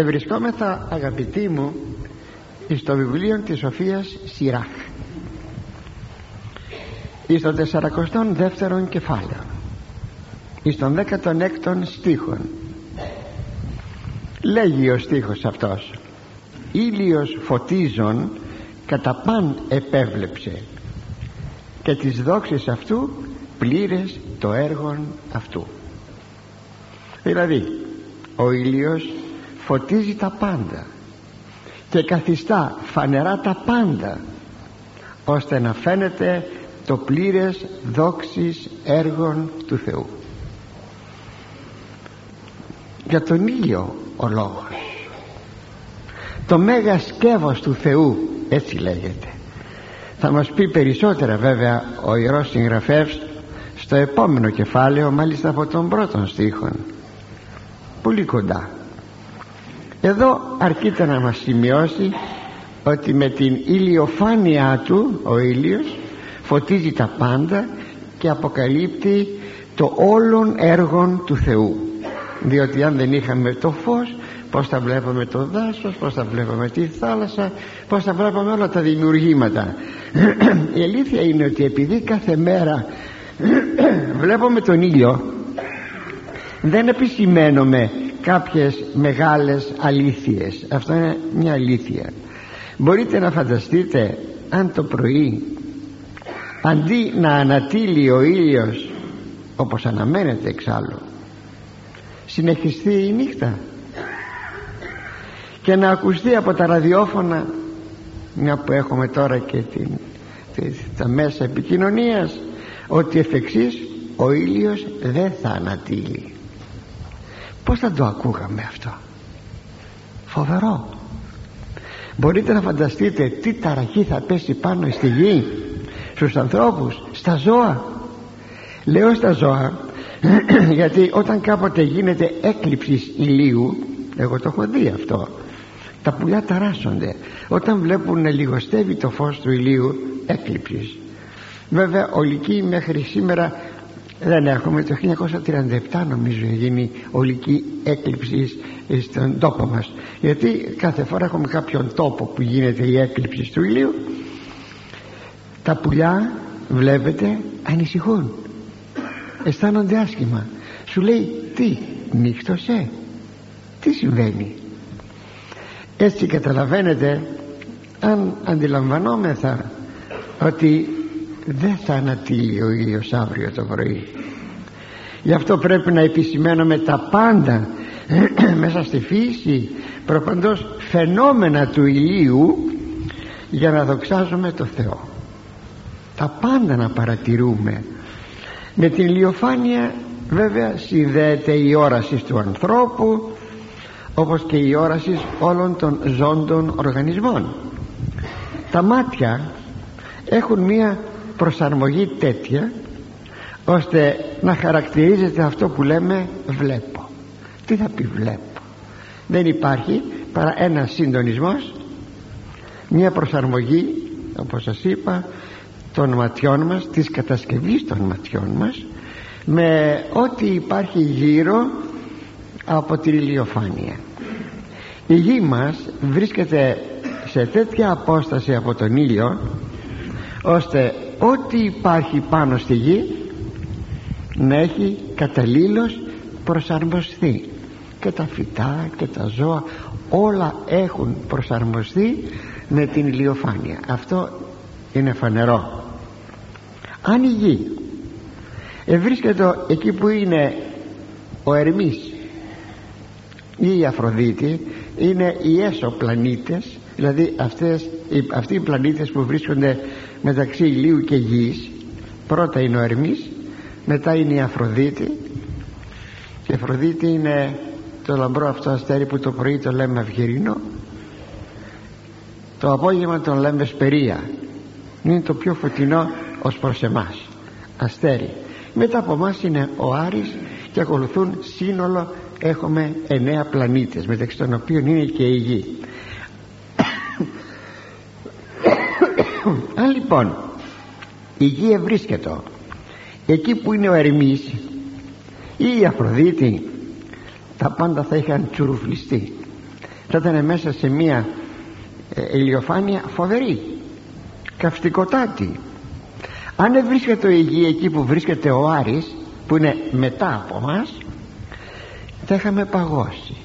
ευρισκόμεθα αγαπητοί μου στο βιβλίο της Σοφίας Σιράχ. Εις το 42ο κεφάλαιο. Εις τον 16ο στίχον. Λέγει ο στίχος αυτός ήλιος φωτίζων κατά παν επέβλεψε και τις δόξες αυτού πλήρες το έργο αυτού δηλαδή ο ήλιος φωτίζει τα πάντα και καθιστά φανερά τα πάντα ώστε να φαίνεται το πλήρες δόξης έργων του Θεού. Για τον ήλιο ο λόγος. Το μέγα σκεύος του Θεού έτσι λέγεται. Θα μας πει περισσότερα βέβαια ο Ιερός Συγγραφεύς στο επόμενο κεφάλαιο μάλιστα από τον πρώτον στίχον. Πολύ κοντά εδώ αρκείται να μας σημειώσει ότι με την ηλιοφάνειά του ο ήλιος φωτίζει τα πάντα και αποκαλύπτει το όλον έργον του Θεού. Διότι αν δεν είχαμε το φως πως θα βλέπουμε το δάσος πως θα βλέπουμε τη θάλασσα πως θα βλέπουμε όλα τα δημιουργήματα. Η αλήθεια είναι ότι επειδή κάθε μέρα βλέπουμε τον ήλιο δεν επισημαίνουμε κάποιες μεγάλες αλήθειες. Αυτό είναι μια αλήθεια. Μπορείτε να φανταστείτε αν το πρωί αντί να ανατείλει ο ήλιος όπως αναμένεται εξάλλου συνεχιστεί η νύχτα και να ακουστεί από τα ραδιόφωνα μια που έχουμε τώρα και την, τα μέσα επικοινωνίας ότι εφ' εξής ο ήλιος δεν θα ανατείλει πως θα το ακούγαμε αυτό; Φοβερό. Μπορείτε να φανταστείτε τι ταραχή θα πέσει πάνω στη γη στους ανθρώπους στα ζώα. Λέω στα ζώα γιατί όταν κάποτε γίνεται έκλειψης ηλίου εγώ το έχω δει αυτό τα πουλιά ταράσσονται. Όταν βλέπουν να λιγοστεύει το φως του ηλίου έκλειψης. Βέβαια ολική μέχρι σήμερα δεν έχουμε το 1937 νομίζω γίνει ολική έκλειψη στον τόπο μας. Γιατί κάθε φορά έχουμε κάποιον τόπο που γίνεται η έκλειψη του ηλίου. Τα πουλιά βλέπετε ανησυχούν. Αισθάνονται άσχημα. Σου λέει τι νύχτωσε; Τι συμβαίνει; Έτσι καταλαβαίνετε αν αντιλαμβανόμεθα ότι δεν θα ανατύλει ο ήλιος αύριο το πρωί. Γι' αυτό πρέπει να επισημαίνουμε τα πάντα μέσα στη φύση προπαντός φαινόμενα του ηλίου για να δοξάζουμε το Θεό. Τα πάντα να παρατηρούμε. Με την ηλιοφάνεια βέβαια συνδέεται η όραση του ανθρώπου όπως και η όραση όλων των ζώντων οργανισμών. Τα μάτια έχουν μία προσαρμογή τέτοια ώστε να χαρακτηρίζεται αυτό που λέμε βλέπω τι θα πει βλέπω δεν υπάρχει παρά ένα συντονισμός μια προσαρμογή όπως σας είπα των ματιών μας της κατασκευής των ματιών μας με ό,τι υπάρχει γύρω από την ηλιοφάνεια. Η γη μας βρίσκεται σε τέτοια απόσταση από τον ήλιο ώστε ό,τι υπάρχει πάνω στη γη να έχει καταλήλως προσαρμοστεί. Και τα φυτά και τα ζώα όλα έχουν προσαρμοστεί με την ηλιοφάνεια. Αυτό είναι φανερό. Αν η γη βρίσκεται εκεί που είναι ο Ερμής ή η Αφροδίτη είναι οι έσω πλανήτες δηλαδή αυτές, αυτοί οι πλανήτες που βρίσκονται μεταξύ ηλίου και γης πρώτα είναι ο Ερμής μετά είναι η Αφροδίτη. Και η Αφροδίτη είναι το λαμπρό αυτό αστέρι που το πρωί το λέμε αυγερινό το απόγευμα τον λέμε σπερία. Είναι το πιο φωτεινό ως προς εμάς. Αστέρι. Μετά από εμάς είναι ο Άρης και ακολουθούν σύνολο έχουμε εννέα πλανήτες μεταξύ των οποίων είναι και η Γη αν λοιπόν η γη ευρίσκεται εκεί που είναι ο Ερμής ή η Αφροδίτη τα πάντα θα είχαν τσουρουφλιστεί. Θα ήταν μέσα σε μια ε, ηλιοφάνεια φοβερή καυστικοτάτη. Αν βρίσκεται ο Υγεία εκεί που βρίσκεται ο Άρης που είναι μετά από μας θα είχαμε παγώσει.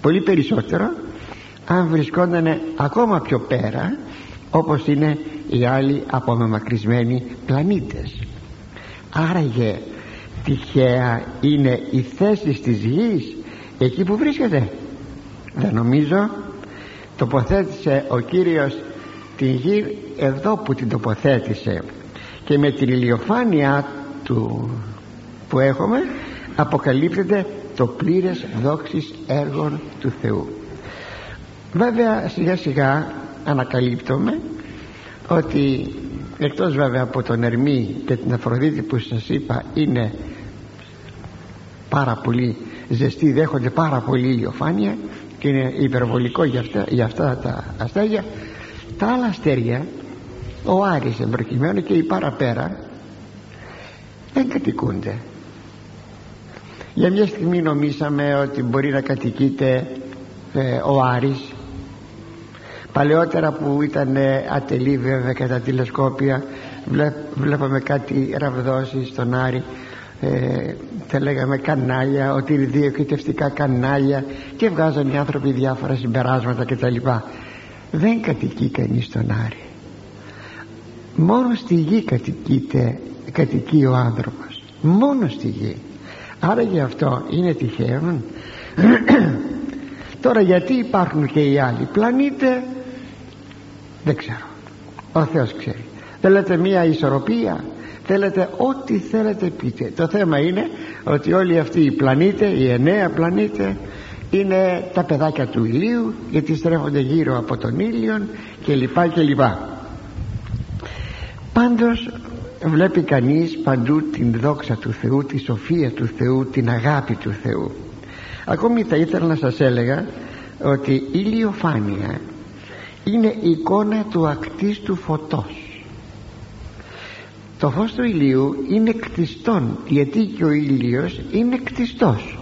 Πολύ περισσότερο αν βρισκόταν ακόμα πιο πέρα όπως είναι οι άλλοι απομεμακρυσμένοι πλανήτες. Άραγε τυχαία είναι η θέση της γης εκεί που βρίσκεται. Δεν νομίζω. Τοποθέτησε ο Κύριος την γη εδώ που την τοποθέτησε. Και με την ηλιοφάνεια του που έχουμε αποκαλύπτεται το πλήρες δόξης έργων του Θεού. Βέβαια σιγά σιγά ανακαλύπτουμε ότι εκτός βέβαια από τον Ερμή και την Αφροδίτη που σας είπα είναι πάρα πολύ ζεστοί δέχονται πάρα πολύ ηλιοφάνεια και είναι υπερβολικό για αυτά, για αυτά τα αστέρια. Τα άλλα αστέρια ο Άρης εμπροκειμένου και οι παραπέρα δεν κατοικούνται. Για μια στιγμή νομίσαμε ότι μπορεί να κατοικείται ε, ο Άρης παλαιότερα που ήταν ε, ατελή βέβαια και τα τηλεσκόπια βλέπαμε κάτι ραβδόσει στον Άρη ε, τα λέγαμε κανάλια ότι είναι διοικητευτικά κανάλια και βγάζαν οι άνθρωποι διάφορα συμπεράσματα κτλ δεν κατοικεί κανείς στον Άρη. Μόνο στη γη κατοικείται, κατοικεί ο άνθρωπος. Μόνο στη γη. Άρα γι' αυτό είναι τυχαίο. Τώρα γιατί υπάρχουν και οι άλλοι πλανήτε δεν ξέρω. Ο Θεός ξέρει. Θέλετε μια ισορροπία; Θέλετε ό,τι θέλετε πείτε. Το θέμα είναι ότι όλοι αυτοί οι πλανήτε οι εννέα πλανήτε είναι τα παιδάκια του ηλίου γιατί στρέφονται γύρω από τον ήλιο και λοιπά και λοιπά πάντως βλέπει κανείς παντού την δόξα του Θεού τη σοφία του Θεού την αγάπη του Θεού. Ακόμη θα ήθελα να σας έλεγα ότι η ηλιοφάνεια είναι η εικόνα του ακτίστου φωτός. Το φως του ηλίου είναι κτιστόν γιατί και ο ήλιος είναι κτιστός.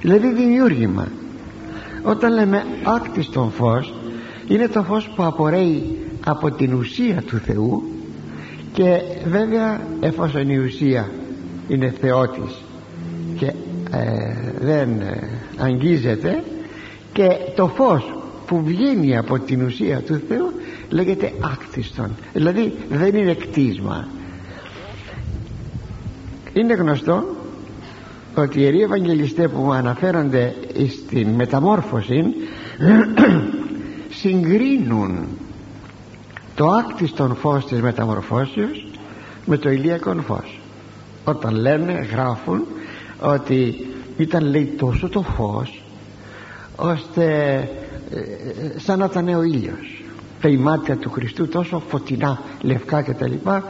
Δηλαδή δημιούργημα. Όταν λέμε άκτιστον φως είναι το φως που απορρέει από την ουσία του Θεού και βέβαια εφόσον η ουσία είναι θεότης και ε, δεν ε, αγγίζεται και το φως που βγαίνει από την ουσία του Θεού λέγεται άκτιστον. Δηλαδή δεν είναι κτίσμα. Είναι γνωστό ότι οι Ιεροί Ευαγγελιστές που αναφέρονται στην μεταμόρφωση συγκρίνουν το άκτιστον φως της μεταμορφώσεως με το ηλιακό φως. Όταν λένε γράφουν ότι ήταν λέει τόσο το φως ώστε ε, ε, σαν να ήταν ο ήλιος. Τα ημάτια του Χριστού τόσο φωτεινά λευκά και τα λοιπά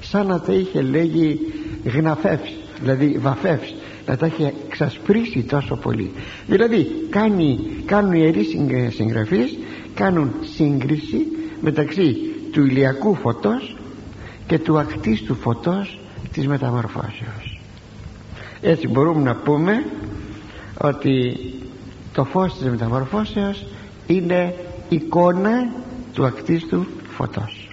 σαν να τα είχε λέγει γναφεύσει δηλαδή βαφεύσει να τα έχει εξασπρίσει τόσο πολύ. Δηλαδή κάνει, κάνουν οι ιερείς συγγραφείς κάνουν σύγκριση μεταξύ του ηλιακού φωτός και του ακτίστου φωτός της μεταμορφώσεως. Έτσι μπορούμε να πούμε ότι το φως της μεταμορφώσεως είναι εικόνα του ακτίστου φωτός.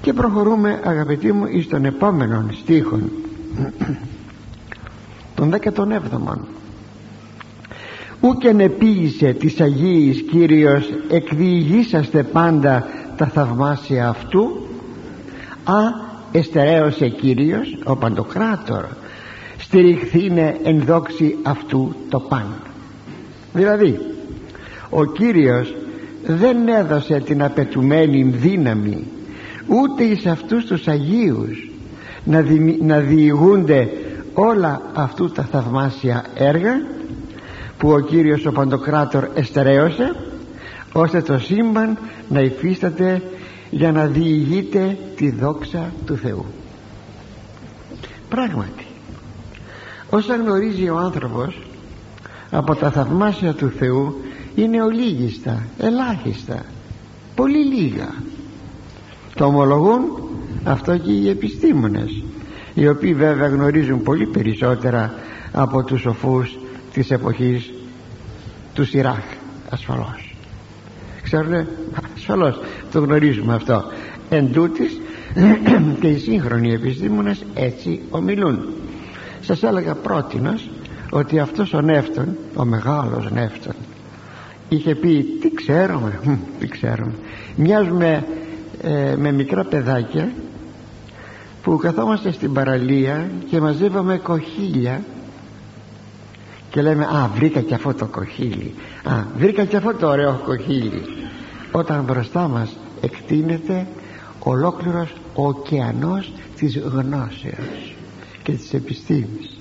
Και προχωρούμε αγαπητοί μου εις τον επόμενο στίχον. Τον 17ο ούκεν επίγησε της Αγίης Κύριος εκδιηγήσαστε πάντα τα θαυμάσια αυτού α εστερέωσε Κύριος ο Παντοκράτορ στηριχθήνε εν δόξη αυτού το παν δηλαδή ο Κύριος δεν έδωσε την απαιτουμένη δύναμη ούτε εις αυτούς τους Αγίους να, να διηγούνται όλα αυτού τα θαυμάσια έργα που ο Κύριος ο Παντοκράτορ εστερέωσε ώστε το σύμπαν να υφίσταται για να διηγείται τη δόξα του Θεού. Πράγματι όσα γνωρίζει ο άνθρωπος από τα θαυμάσια του Θεού είναι ολίγιστα, ελάχιστα πολύ λίγα. Το ομολογούν αυτό και οι επιστήμονες οι οποίοι βέβαια γνωρίζουν πολύ περισσότερα από τους σοφούς της εποχής του Σιράχ ασφαλώς. Ξέρουν ασφαλώς το γνωρίζουμε αυτό. Εν τούτης, και οι σύγχρονοι επιστήμονες έτσι ομιλούν. Σας έλεγα πρότινος ότι αυτός ο Νεύτων ο μεγάλος Νεύτων είχε πει τι ξέρουμε τι ξέρουμε μοιάζουμε ε, με μικρά παιδάκια που καθόμαστε στην παραλία και μαζεύαμε κοχύλια και λέμε α βρήκα και αυτό το κοχύλι α βρήκα και αυτό το ωραίο κοχύλι. Όταν μπροστά μας εκτείνεται ολόκληρος ο ωκεανός της γνώσεως και της επιστήμης.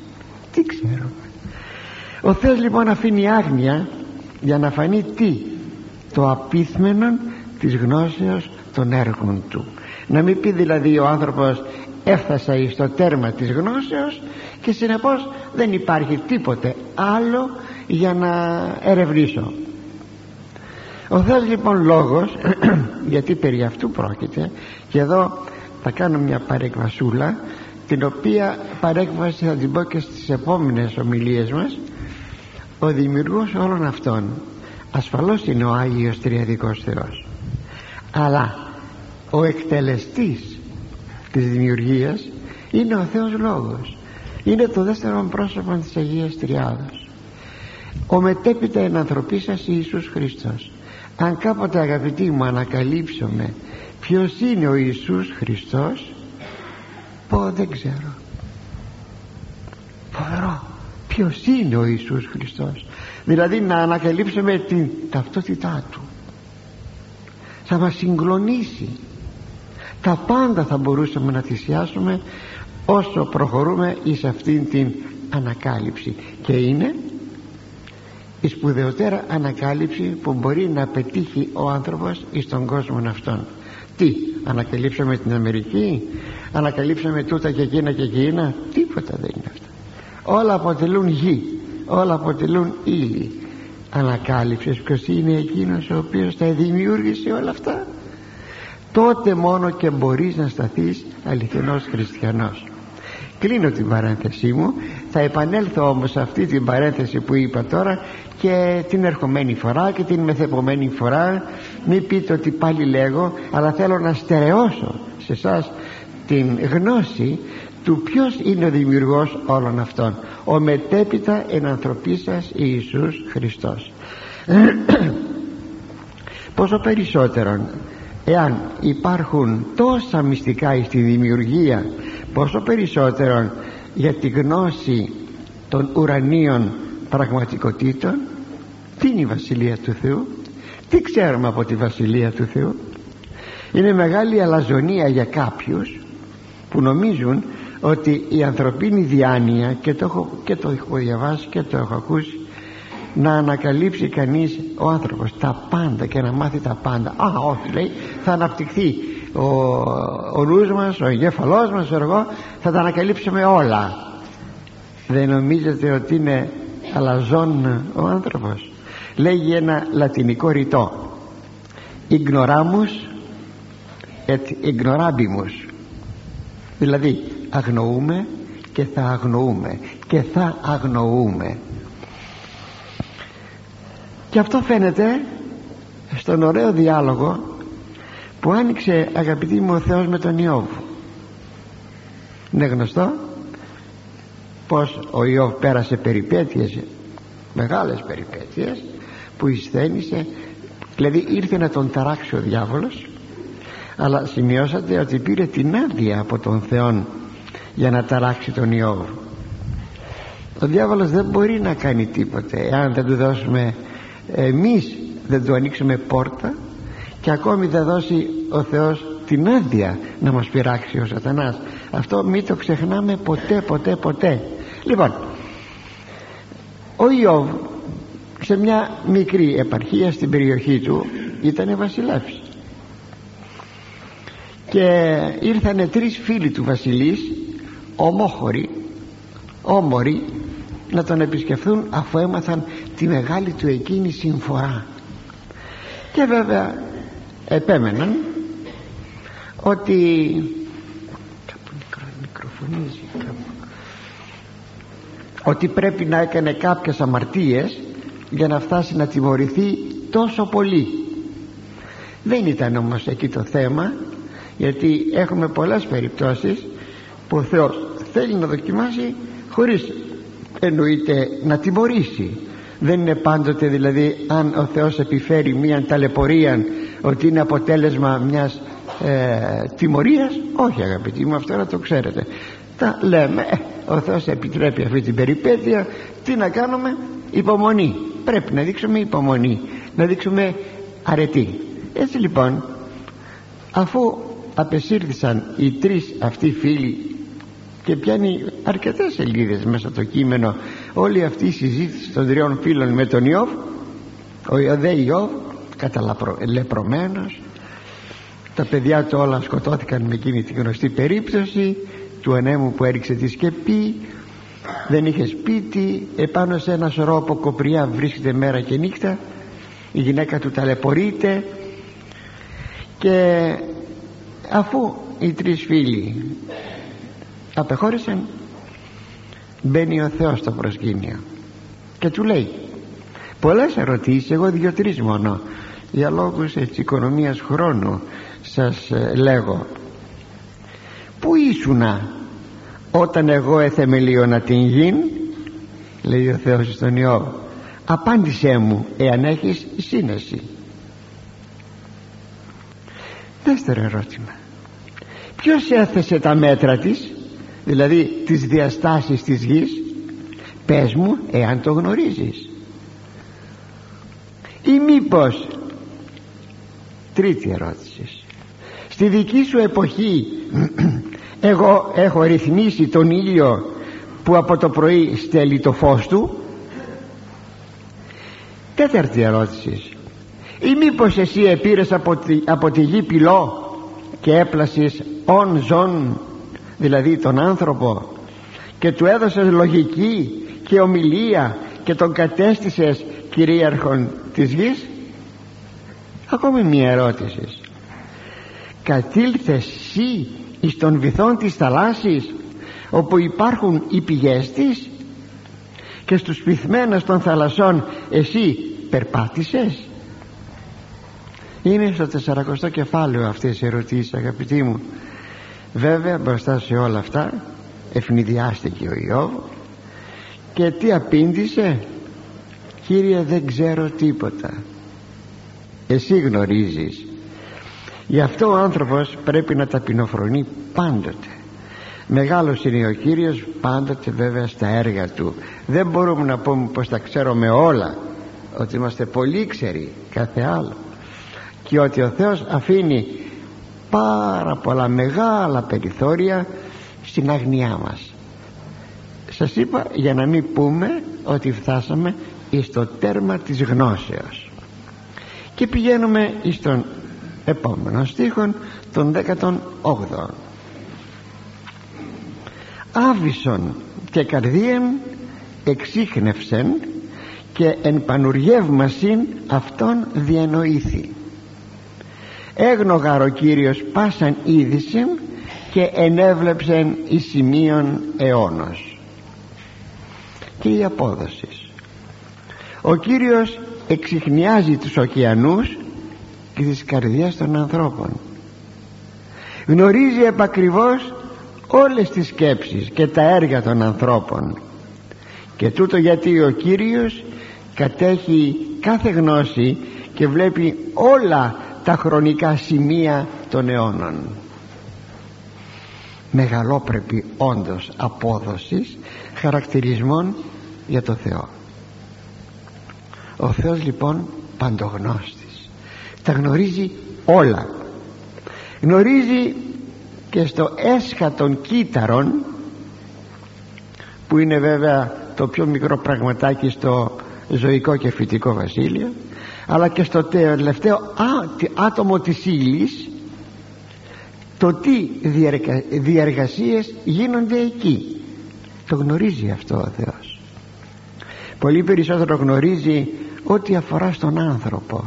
Τι ξέρουμε. Ο Θεός λοιπόν αφήνει άγνοια για να φανεί τι. Το απίθμενο της γνώσεως των έργων του. Να μην πει δηλαδή ο άνθρωπος έφτασα στο τέρμα της γνώσεως και συνεπώς δεν υπάρχει τίποτε άλλο για να ερευνήσω. Ο Θεός λοιπόν λόγος γιατί περί αυτού πρόκειται και εδώ θα κάνω μια παρεκβασούλα την οποία παρέκβαση θα την πω και στις επόμενες ομιλίες μας ο δημιουργός όλων αυτών ασφαλώς είναι ο Άγιος Τριαδικός Θεός. Αλλά ο εκτελεστής της δημιουργίας είναι ο Θεός Λόγος. Είναι το δεύτερο πρόσωπο της Αγίας Τριάδος. Ο μετέπειτα ενανθρωπίσας Ιησούς Χριστός. Αν κάποτε αγαπητοί μου ανακαλύψουμε ποιος είναι ο Ιησούς Χριστός πω δεν ξέρω. Φοβερό ποιος είναι ο Ιησούς Χριστός; Δηλαδή να ανακαλύψουμε την ταυτότητά του. Θα μας συγκλονίσει. Τα πάντα θα μπορούσαμε να θυσιάσουμε όσο προχωρούμε εις αυτήν την ανακάλυψη. Και είναι η σπουδαιότερα ανακάλυψη που μπορεί να πετύχει ο άνθρωπος εις τον κόσμο αυτόν. Τι ανακαλύψαμε την Αμερική ανακαλύψαμε τούτα και εκείνα και εκείνα. Τίποτα δεν είναι αυτά όλα αποτελούν γη. Όλα αποτελούν ύλη. Ανακάλυψες ποιος είναι εκείνος ο οποίος τα δημιούργησε όλα αυτά; Τότε μόνο και μπορείς να σταθείς αληθινός χριστιανός. Κλείνω την παρένθεσή μου. Θα επανέλθω όμως σε αυτή την παρένθεση που είπα τώρα και την ερχομένη φορά και την μεθεπομένη φορά. Μην πείτε ότι πάλι λέγω αλλά θέλω να στερεώσω σε εσάς την γνώση του ποιος είναι ο δημιουργός όλων αυτών. Ο μετέπειτα ενανθρωπής σας Ιησούς Χριστός. Πόσο περισσότερον εάν υπάρχουν τόσα μυστικά στη δημιουργία πόσο περισσότερον για τη γνώση των ουρανίων πραγματικότητων τι είναι η Βασιλεία του Θεού; Τι ξέρουμε από τη Βασιλεία του Θεού; Είναι μεγάλη αλαζονία για κάποιους που νομίζουν ότι η ανθρωπίνη διάνοια και το έχω, και το έχω διαβάσει και το έχω ακούσει να ανακαλύψει κανείς ο άνθρωπος τα πάντα και να μάθει τα πάντα. Α όχι λέει θα αναπτυχθεί ο, ο νους μας, ο εγκέφαλός μας εγώ, θα τα ανακαλύψουμε όλα. Δεν νομίζετε ότι είναι αλαζόν ο άνθρωπος; Λέγει ένα λατινικό ρητό. Ignoramus et ignorabimus δηλαδή αγνοούμε και θα αγνοούμε και θα αγνοούμε. Και αυτό φαίνεται στον ωραίο διάλογο που άνοιξε αγαπητοί μου ο Θεός με τον Ιώβ. Είναι γνωστό πως ο Ιώβ πέρασε περιπέτειες μεγάλες περιπέτειες που εισθένησε δηλαδή ήρθε να τον ταράξει ο διάβολος αλλά σημειώσατε ότι πήρε την άδεια από τον Θεό για να ταράξει τον Ιώβ. Ο διάβολος δεν μπορεί να κάνει τίποτε. Εάν δεν του δώσουμε εμείς δεν του ανοίξουμε πόρτα και ακόμη δεν δώσει ο Θεός την άδεια να μας πειράξει ο σατανάς. Αυτό μην το ξεχνάμε ποτέ ποτέ ποτέ. Λοιπόν ο Ιώβ σε μια μικρή επαρχία στην περιοχή του ήταν βασιλεύς και ήρθανε τρεις φίλοι του βασιλείς ομόχωροι όμοροι να τον επισκεφθούν αφού έμαθαν τη μεγάλη του εκείνη συμφορά. Και βέβαια επέμεναν ότι κάπου μικροφωνίζει κάπου ότι πρέπει να έκανε κάποιες αμαρτίες για να φτάσει να τιμωρηθεί τόσο πολύ. Δεν ήταν όμως εκεί το θέμα γιατί έχουμε πολλές περιπτώσεις που ο Θεός θέλει να δοκιμάσει χωρίς εννοείται να τιμωρήσει. Δεν είναι πάντοτε δηλαδή αν ο Θεός επιφέρει μια ταλαιπωρία ότι είναι αποτέλεσμα μιας ε, τιμωρίας. Όχι αγαπητοί μου αυτό να το ξέρετε. Τα λέμε ε, ο Θεός επιτρέπει αυτή την περιπέτεια. Τι να κάνουμε; Υπομονή. Πρέπει να δείξουμε υπομονή να δείξουμε αρετή. Έτσι λοιπόν αφού απεσύρθησαν οι τρεις αυτοί φίλοι και πιάνει αρκετές σελίδες μέσα το κείμενο. Όλη αυτή η συζήτηση των τριών φίλων με τον Ιώβ ο δε Ιώβ καταλαπρωμένος τα παιδιά του όλα σκοτώθηκαν με εκείνη τη γνωστή περίπτωση του ανέμου που έριξε τη σκεπή. Δεν είχε σπίτι. Επάνω σε ένα σωρό από κοπριά βρίσκεται μέρα και νύχτα. Η γυναίκα του ταλαιπωρείται. Και αφού οι τρεις φίλοι απεχώρησαν μπαίνει ο Θεός στο προσκήνιο και του λέει πολλές ερωτήσεις εγώ δύο-τρεις μόνο. Για λόγους έτσι οικονομίας χρόνου σας ε, λέγω. Πού ήσουνα όταν εγώ εθεμελίωνα την γην; Λέει ο Θεός στον Ιώ απάντησέ μου εάν έχεις σύνεση δεύτερο ερώτημα. Ποιος έθεσε τα μέτρα της δηλαδή τις διαστάσεις της γης; Πες μου εάν το γνωρίζεις. Ή μήπως τρίτη ερώτηση στη δική σου εποχή εγώ έχω ρυθμίσει τον ήλιο που από το πρωί στέλνει το φως του; Τέταρτη ερώτηση ή μήπως εσύ επήρες από τη, από τη γη πυλό και έπλασες ον ζών δηλαδή τον άνθρωπο και του έδωσες λογική και ομιλία και τον κατέστησες κυρίαρχον της γης; Ακόμη μία ερώτηση. Κατήλθες εσύ εις των βυθών της θαλάσσης όπου υπάρχουν οι πηγές της; Και στους πυθμένους των θαλασσών εσύ περπάτησες; Είναι στο 40 κεφάλαιο αυτές οι ερωτήσεις αγαπητοί μου. Βέβαια μπροστά σε όλα αυτά ευνηδιάστηκε ο Ιώβ. Και τι απήντησε; Κύριε δεν ξέρω τίποτα. Εσύ γνωρίζεις. Γι' αυτό ο άνθρωπος πρέπει να ταπεινοφρονεί πάντοτε. Μεγάλος είναι ο Κύριος πάντοτε βέβαια στα έργα του. Δεν μπορούμε να πούμε πως τα ξέρουμε όλα ότι είμαστε πολύ ξεροί κάθε άλλο και ότι ο Θεός αφήνει πάρα πολλά μεγάλα περιθώρια στην αγνιά μας. Σας είπα για να μην πούμε ότι φτάσαμε στο τέρμα της γνώσεως. Και πηγαίνουμε στον επόμενο στίχο των 18 Άβυσον και καρδίεμ εξήχνευσεν και εν πανουργεύμασιν αυτόν διανοήθη έγνογαρ ο Κύριος πάσαν είδησιν και ενέβλεψεν εις σημείων αιώνος και η απόδοση. Ο Κύριος εξηχνιάζει τους ωκεανούς και τις καρδιές των ανθρώπων. Γνωρίζει επακριβώς όλες τις σκέψεις και τα έργα των ανθρώπων. Και τούτο γιατί ο Κύριος κατέχει κάθε γνώση και βλέπει όλα τα χρονικά σημεία των αιώνων. Μεγαλόπρεπη όντως απόδοσης χαρακτηρισμών για το Θεό. Ο Θεός λοιπόν παντογνώστης. Τα γνωρίζει όλα. Γνωρίζει και στο έσχατον κύτταρον που είναι βέβαια το πιο μικρό πραγματάκι στο ζωικό και φυτικό βασίλειο αλλά και στο τελευταίο άτομο της ύλης, το τι διεργα, διεργασίες γίνονται εκεί. Το γνωρίζει αυτό ο Θεός. Πολύ περισσότερο γνωρίζει ό,τι αφορά στον άνθρωπο.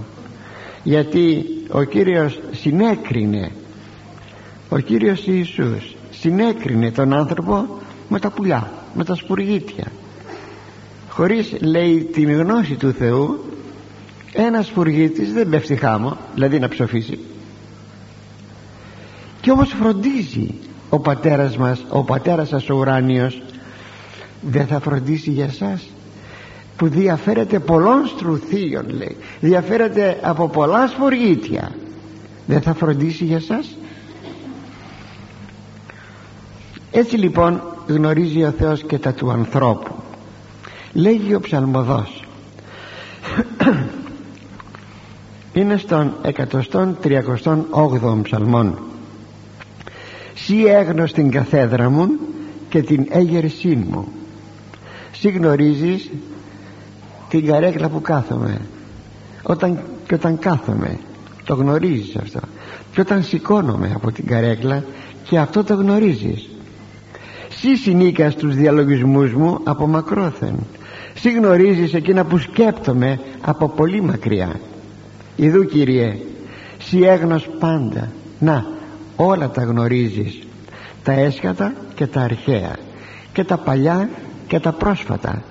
Γιατί ο Κύριος συνέκρινε ο Κύριος Ιησούς συνέκρινε τον άνθρωπο με τα πουλιά με τα σπουργίτια. Χωρίς λέει την γνώση του Θεού ένας φουργίτης δεν πέφτει χάμω δηλαδή να ψοφήσει. Και όμως φροντίζει ο πατέρας μας ο πατέρας σας ο ουράνιος δεν θα φροντίσει για σας που διαφέρεται πολλών στρουθίων λέει. Διαφέρεται από πολλά σφοργίτια. Δεν θα φροντίσει για σας. Έτσι λοιπόν γνωρίζει ο Θεός και τα του ανθρώπου. Λέγει ο ψαλμοδός είναι στον 138ο ψαλμόν Σύ έγνω στην καθέδρα μου και την έγερσή μου. Σύ γνωρίζεις την καρέκλα που κάθομαι. Όταν, και όταν κάθομαι το γνωρίζεις αυτό. Και όταν σηκώνομαι από την καρέκλα και αυτό το γνωρίζεις. Σύ συνήκα στους διαλογισμούς μου από μακρόθεν. Σύ γνωρίζεις εκείνα που σκέπτομαι από πολύ μακριά Ιδού Κύριε Σύ έγνος πάντα. Να όλα τα γνωρίζεις. Τα έσχατα και τα αρχαία Και τα παλιά και τα πρόσφατα.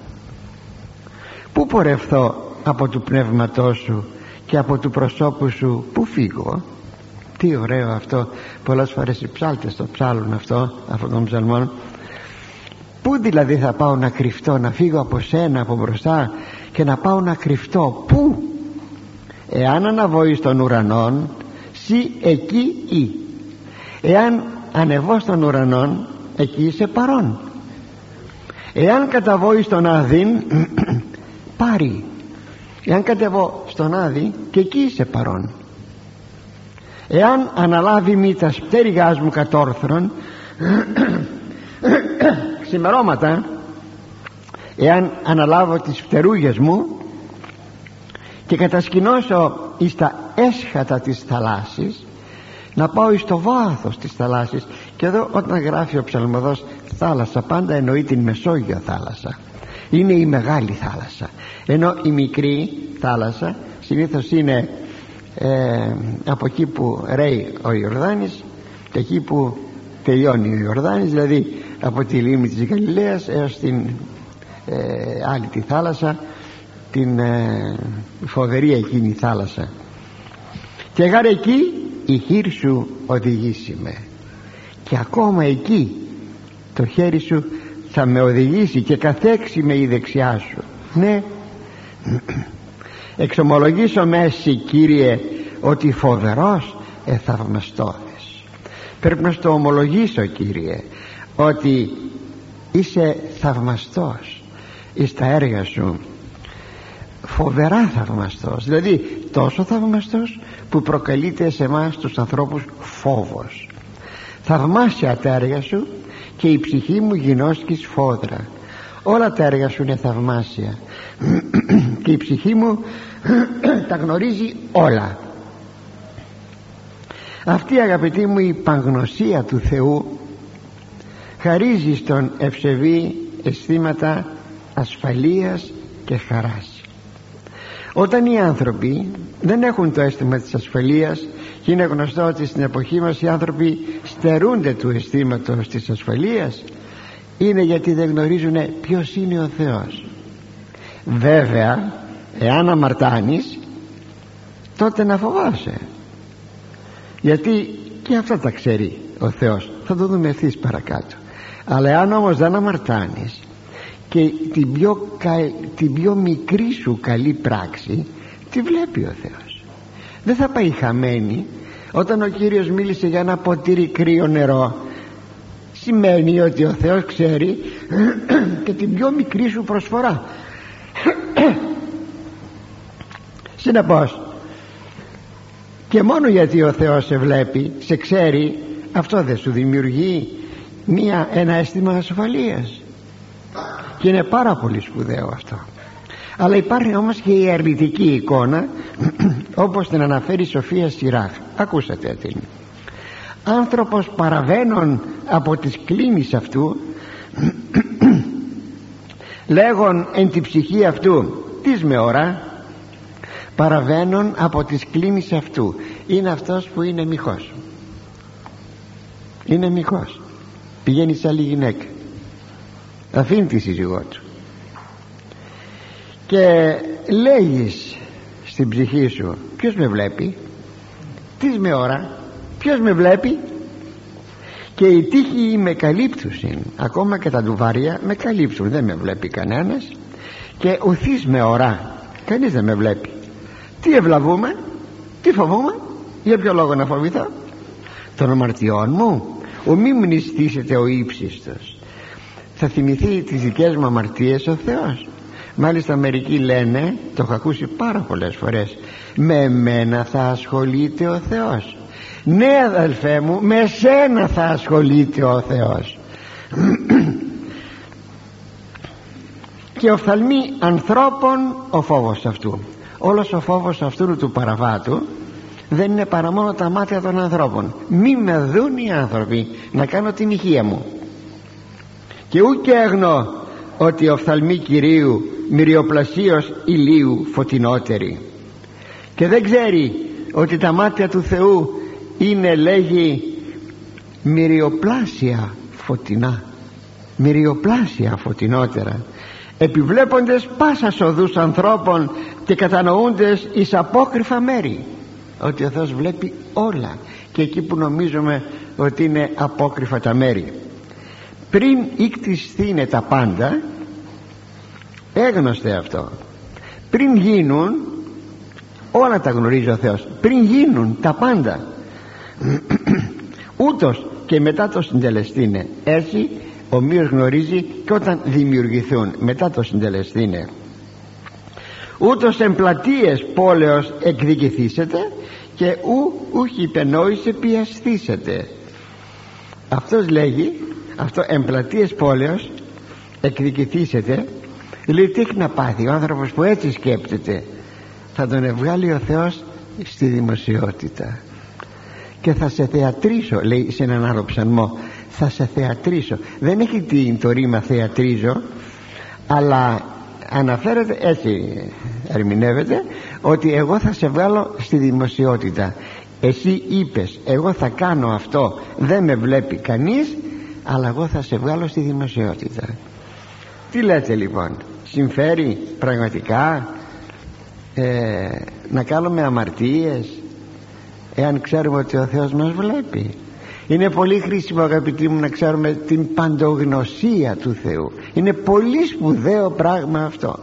Πού πορευθώ από του πνεύματός σου Και από του προσώπου σου; Πού φύγω; Τι ωραίο αυτό. Πολλές φορές οι ψάλτες το ψάλουν αυτό Αυτόν τον ψαλμόν. Πού δηλαδή θα πάω να κρυφτώ Να φύγω από σένα από μπροστά Και να πάω να κρυφτώ; Πού; Εάν αναβώ εις των ουρανών Σι εκεί ή. Εάν ανεβώ στον ουρανών Εκεί είσαι παρόν. Εάν καταβώ εις τον Άδην Πάρει. Εάν κατεβώ στον Άδη Και εκεί είσαι παρόν. Εάν αναλάβει μη τα πτέρυγάς μου κατόρθρον ξημερώματα εάν αναλάβω τις φτερούγες μου και κατασκηνώσω εις τα έσχατα της θαλάσσης να πάω εις το βάθος της θαλάσσης. Και εδώ όταν γράφει ο ψαλμοδός θάλασσα πάντα εννοεί την Μεσόγειο θάλασσα είναι η μεγάλη θάλασσα. Ενώ η μικρή θάλασσα συνήθως είναι ε, από εκεί που ρέει ο Ιορδάνης και εκεί που τελειώνει ο Ιορδάνης δηλαδή από τη λίμνη της Γαλιλαίας έως την ε, άλλη τη θάλασσα την ε, φοβερή εκείνη θάλασσα. Και γάρε εκεί η χείρ σου οδηγήσει με. Και ακόμα εκεί το χέρι σου θα με οδηγήσει και καθέξει με η δεξιά σου. Ναι. Εξομολογήσω με εσύ Κύριε ότι φοβερός εθαυμαστώθες πρέπει να στο ομολογήσω Κύριε ότι είσαι θαυμαστός εις τα έργα σου φοβερά θαυμαστός. Δηλαδή τόσο θαυμαστός που προκαλείται σε εμάς τους ανθρώπους φόβος. Θαυμάσια τα έργα σου και η ψυχή μου γινώσκεις σφόδρα όλα τα έργα σου είναι θαυμάσια. Και η ψυχή μου τα γνωρίζει όλα. Αυτή αγαπητή μου η παγνωσία του Θεού χαρίζει στον ευσεβή αισθήματα ασφαλείας και χαράς όταν οι άνθρωποι δεν έχουν το αίσθημα της ασφαλείας και είναι γνωστό ότι στην εποχή μας οι άνθρωποι στερούνται του αισθήματος της ασφαλείας είναι γιατί δεν γνωρίζουν ποιος είναι ο Θεός. Βέβαια εάν αμαρτάνεις τότε να φοβάσαι. Γιατί και αυτά τα ξέρει ο Θεός. Θα το δούμε ευθύς παρακάτω. Αλλά αν όμως δεν αμαρτάνεις και την πιο, την πιο μικρή σου καλή πράξη τη βλέπει ο Θεός. Δεν θα πάει χαμένη. Όταν ο Κύριος μίλησε για ένα ποτήρι κρύο νερό σημαίνει ότι ο Θεός ξέρει και την πιο μικρή σου προσφορά. Συνεπώς και μόνο γιατί ο Θεός σε βλέπει σε ξέρει αυτό δεν σου δημιουργεί μία, ένα αίσθημα ασφαλείας και είναι πάρα πολύ σπουδαίο αυτό. Αλλά υπάρχει όμως και η αρνητική εικόνα όπως την αναφέρει η Σοφία Σιράχ. Ακούσατε την άνθρωπος παραβαίνων από τις κλίνεις αυτού λέγον εν τη ψυχή αυτού τις με ώρα παραβαίνουν από τις κλίνεις αυτού. Είναι αυτός που είναι μυχός είναι μυχός πηγαίνει σε άλλη γυναίκα αφήνει τη σύζυγό του. Και λέγεις στην ψυχή σου ποιος με βλέπει; Τις με ώρα. Ποιος με βλέπει; Και οι τύχοι με καλύπτουσιν ακόμα και τα ντουβάρια με καλύπτουν δεν με βλέπει κανένας. Και ουθείς με ώρα κανείς δεν με βλέπει. Τι ευλαβούμε τι φοβούμε για ποιο λόγο να φοβηθώ; Των αμαρτιών μου ο μη μνηστήσετε ο ύψιστος θα θυμηθεί τις δικές μου αμαρτίες ο Θεός. Μάλιστα μερικοί λένε το έχω ακούσει πάρα πολλές φορές με μένα θα ασχολείται ο Θεός ναι αδελφέ μου με σένα θα ασχολείται ο Θεός. Και οφθαλμεί ανθρώπων ο φόβος αυτού. Όλος ο φόβος αυτού του παραβάτου δεν είναι παρά μόνο τα μάτια των ανθρώπων. Μη με δουν οι άνθρωποι να κάνω την ηχεία μου και ούτε έγνω ότι οφθαλμή Κυρίου μυριοπλασίως ηλίου φωτεινότερη. Και δεν ξέρει ότι τα μάτια του Θεού είναι λέγει μυριοπλάσια φωτεινά. Μυριοπλάσια φωτεινότερα. Επιβλέποντες πάσα οδούς ανθρώπων και κατανοούντες εις απόκριφα μέρη. Ότι ο Θεός βλέπει όλα. Και εκεί που νομίζουμε ότι είναι απόκριφα τα μέρη πριν είναι τα πάντα έγνωστε αυτό. Πριν γίνουν όλα τα γνωρίζει ο Θεός. Πριν γίνουν τα πάντα. Ούτως και μετά το συντελεστήνε. Έτσι ομοίως γνωρίζει και όταν δημιουργηθούν μετά το συντελεστήνε. Ούτως εμπλατείες πόλεως εκδικηθήσετε και ου ούχι υπενόησε πιαστήσετε. Αυτός λέγει αυτό εμπλατείες πόλεως εκδικηθήσετε λέει τι έχει να πάθει ο άνθρωπος που έτσι σκέπτεται. Θα τον ευγάλει ο Θεός στη δημοσιότητα. Και θα σε θεατρίσω λέει σε έναν άλλο ψαλμό θα σε θεατρίσω δεν έχει την, το ρήμα θεατρίζω αλλά αναφέρεται έτσι ερμηνεύεται ότι εγώ θα σε βγάλω στη δημοσιότητα. Εσύ είπες εγώ θα κάνω αυτό δεν με βλέπει κανείς αλλά εγώ θα σε βγάλω στη δημοσιότητα. Τι λέτε λοιπόν συμφέρει πραγματικά ε, να κάνουμε αμαρτίες εάν ξέρουμε ότι ο Θεός μας βλέπει; Είναι πολύ χρήσιμο αγαπητοί μου να ξέρουμε την παντογνωσία του Θεού. Είναι πολύ σπουδαίο πράγμα αυτό.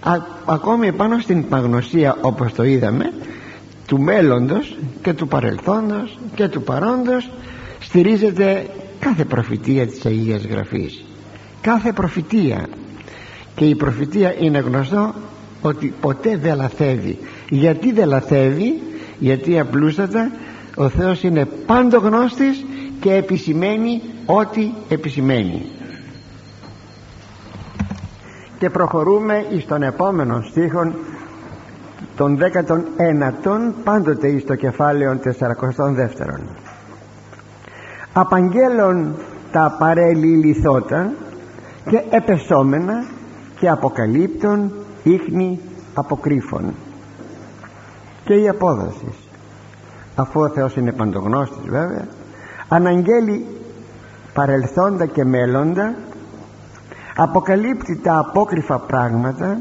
Α, ακόμη πάνω στην παγνωσία όπως το είδαμε του μέλλοντος και του παρελθόντος και του παρόντος στηρίζεται κάθε προφητεία της Αγίας Γραφής. Κάθε προφητεία. Και η προφητεία είναι γνωστό ότι ποτέ δεν λαθεύει. Γιατί δεν λαθεύει; Γιατί απλούστατα ο Θεός είναι πάντο γνώστης και επισημαίνει ό,τι επισημαίνει. Και προχωρούμε εις τον επόμενο στίχο των 19ων πάντοτε εις το κεφάλαιο 42 απαγγέλων τα παρελιληθότα και επεσόμενα και αποκαλύπτων ίχνη αποκρύφων. Και η απόδοση αφού ο Θεός είναι παντογνώστης βέβαια αναγγέλει παρελθόντα και μέλλοντα αποκαλύπτει τα απόκριφα πράγματα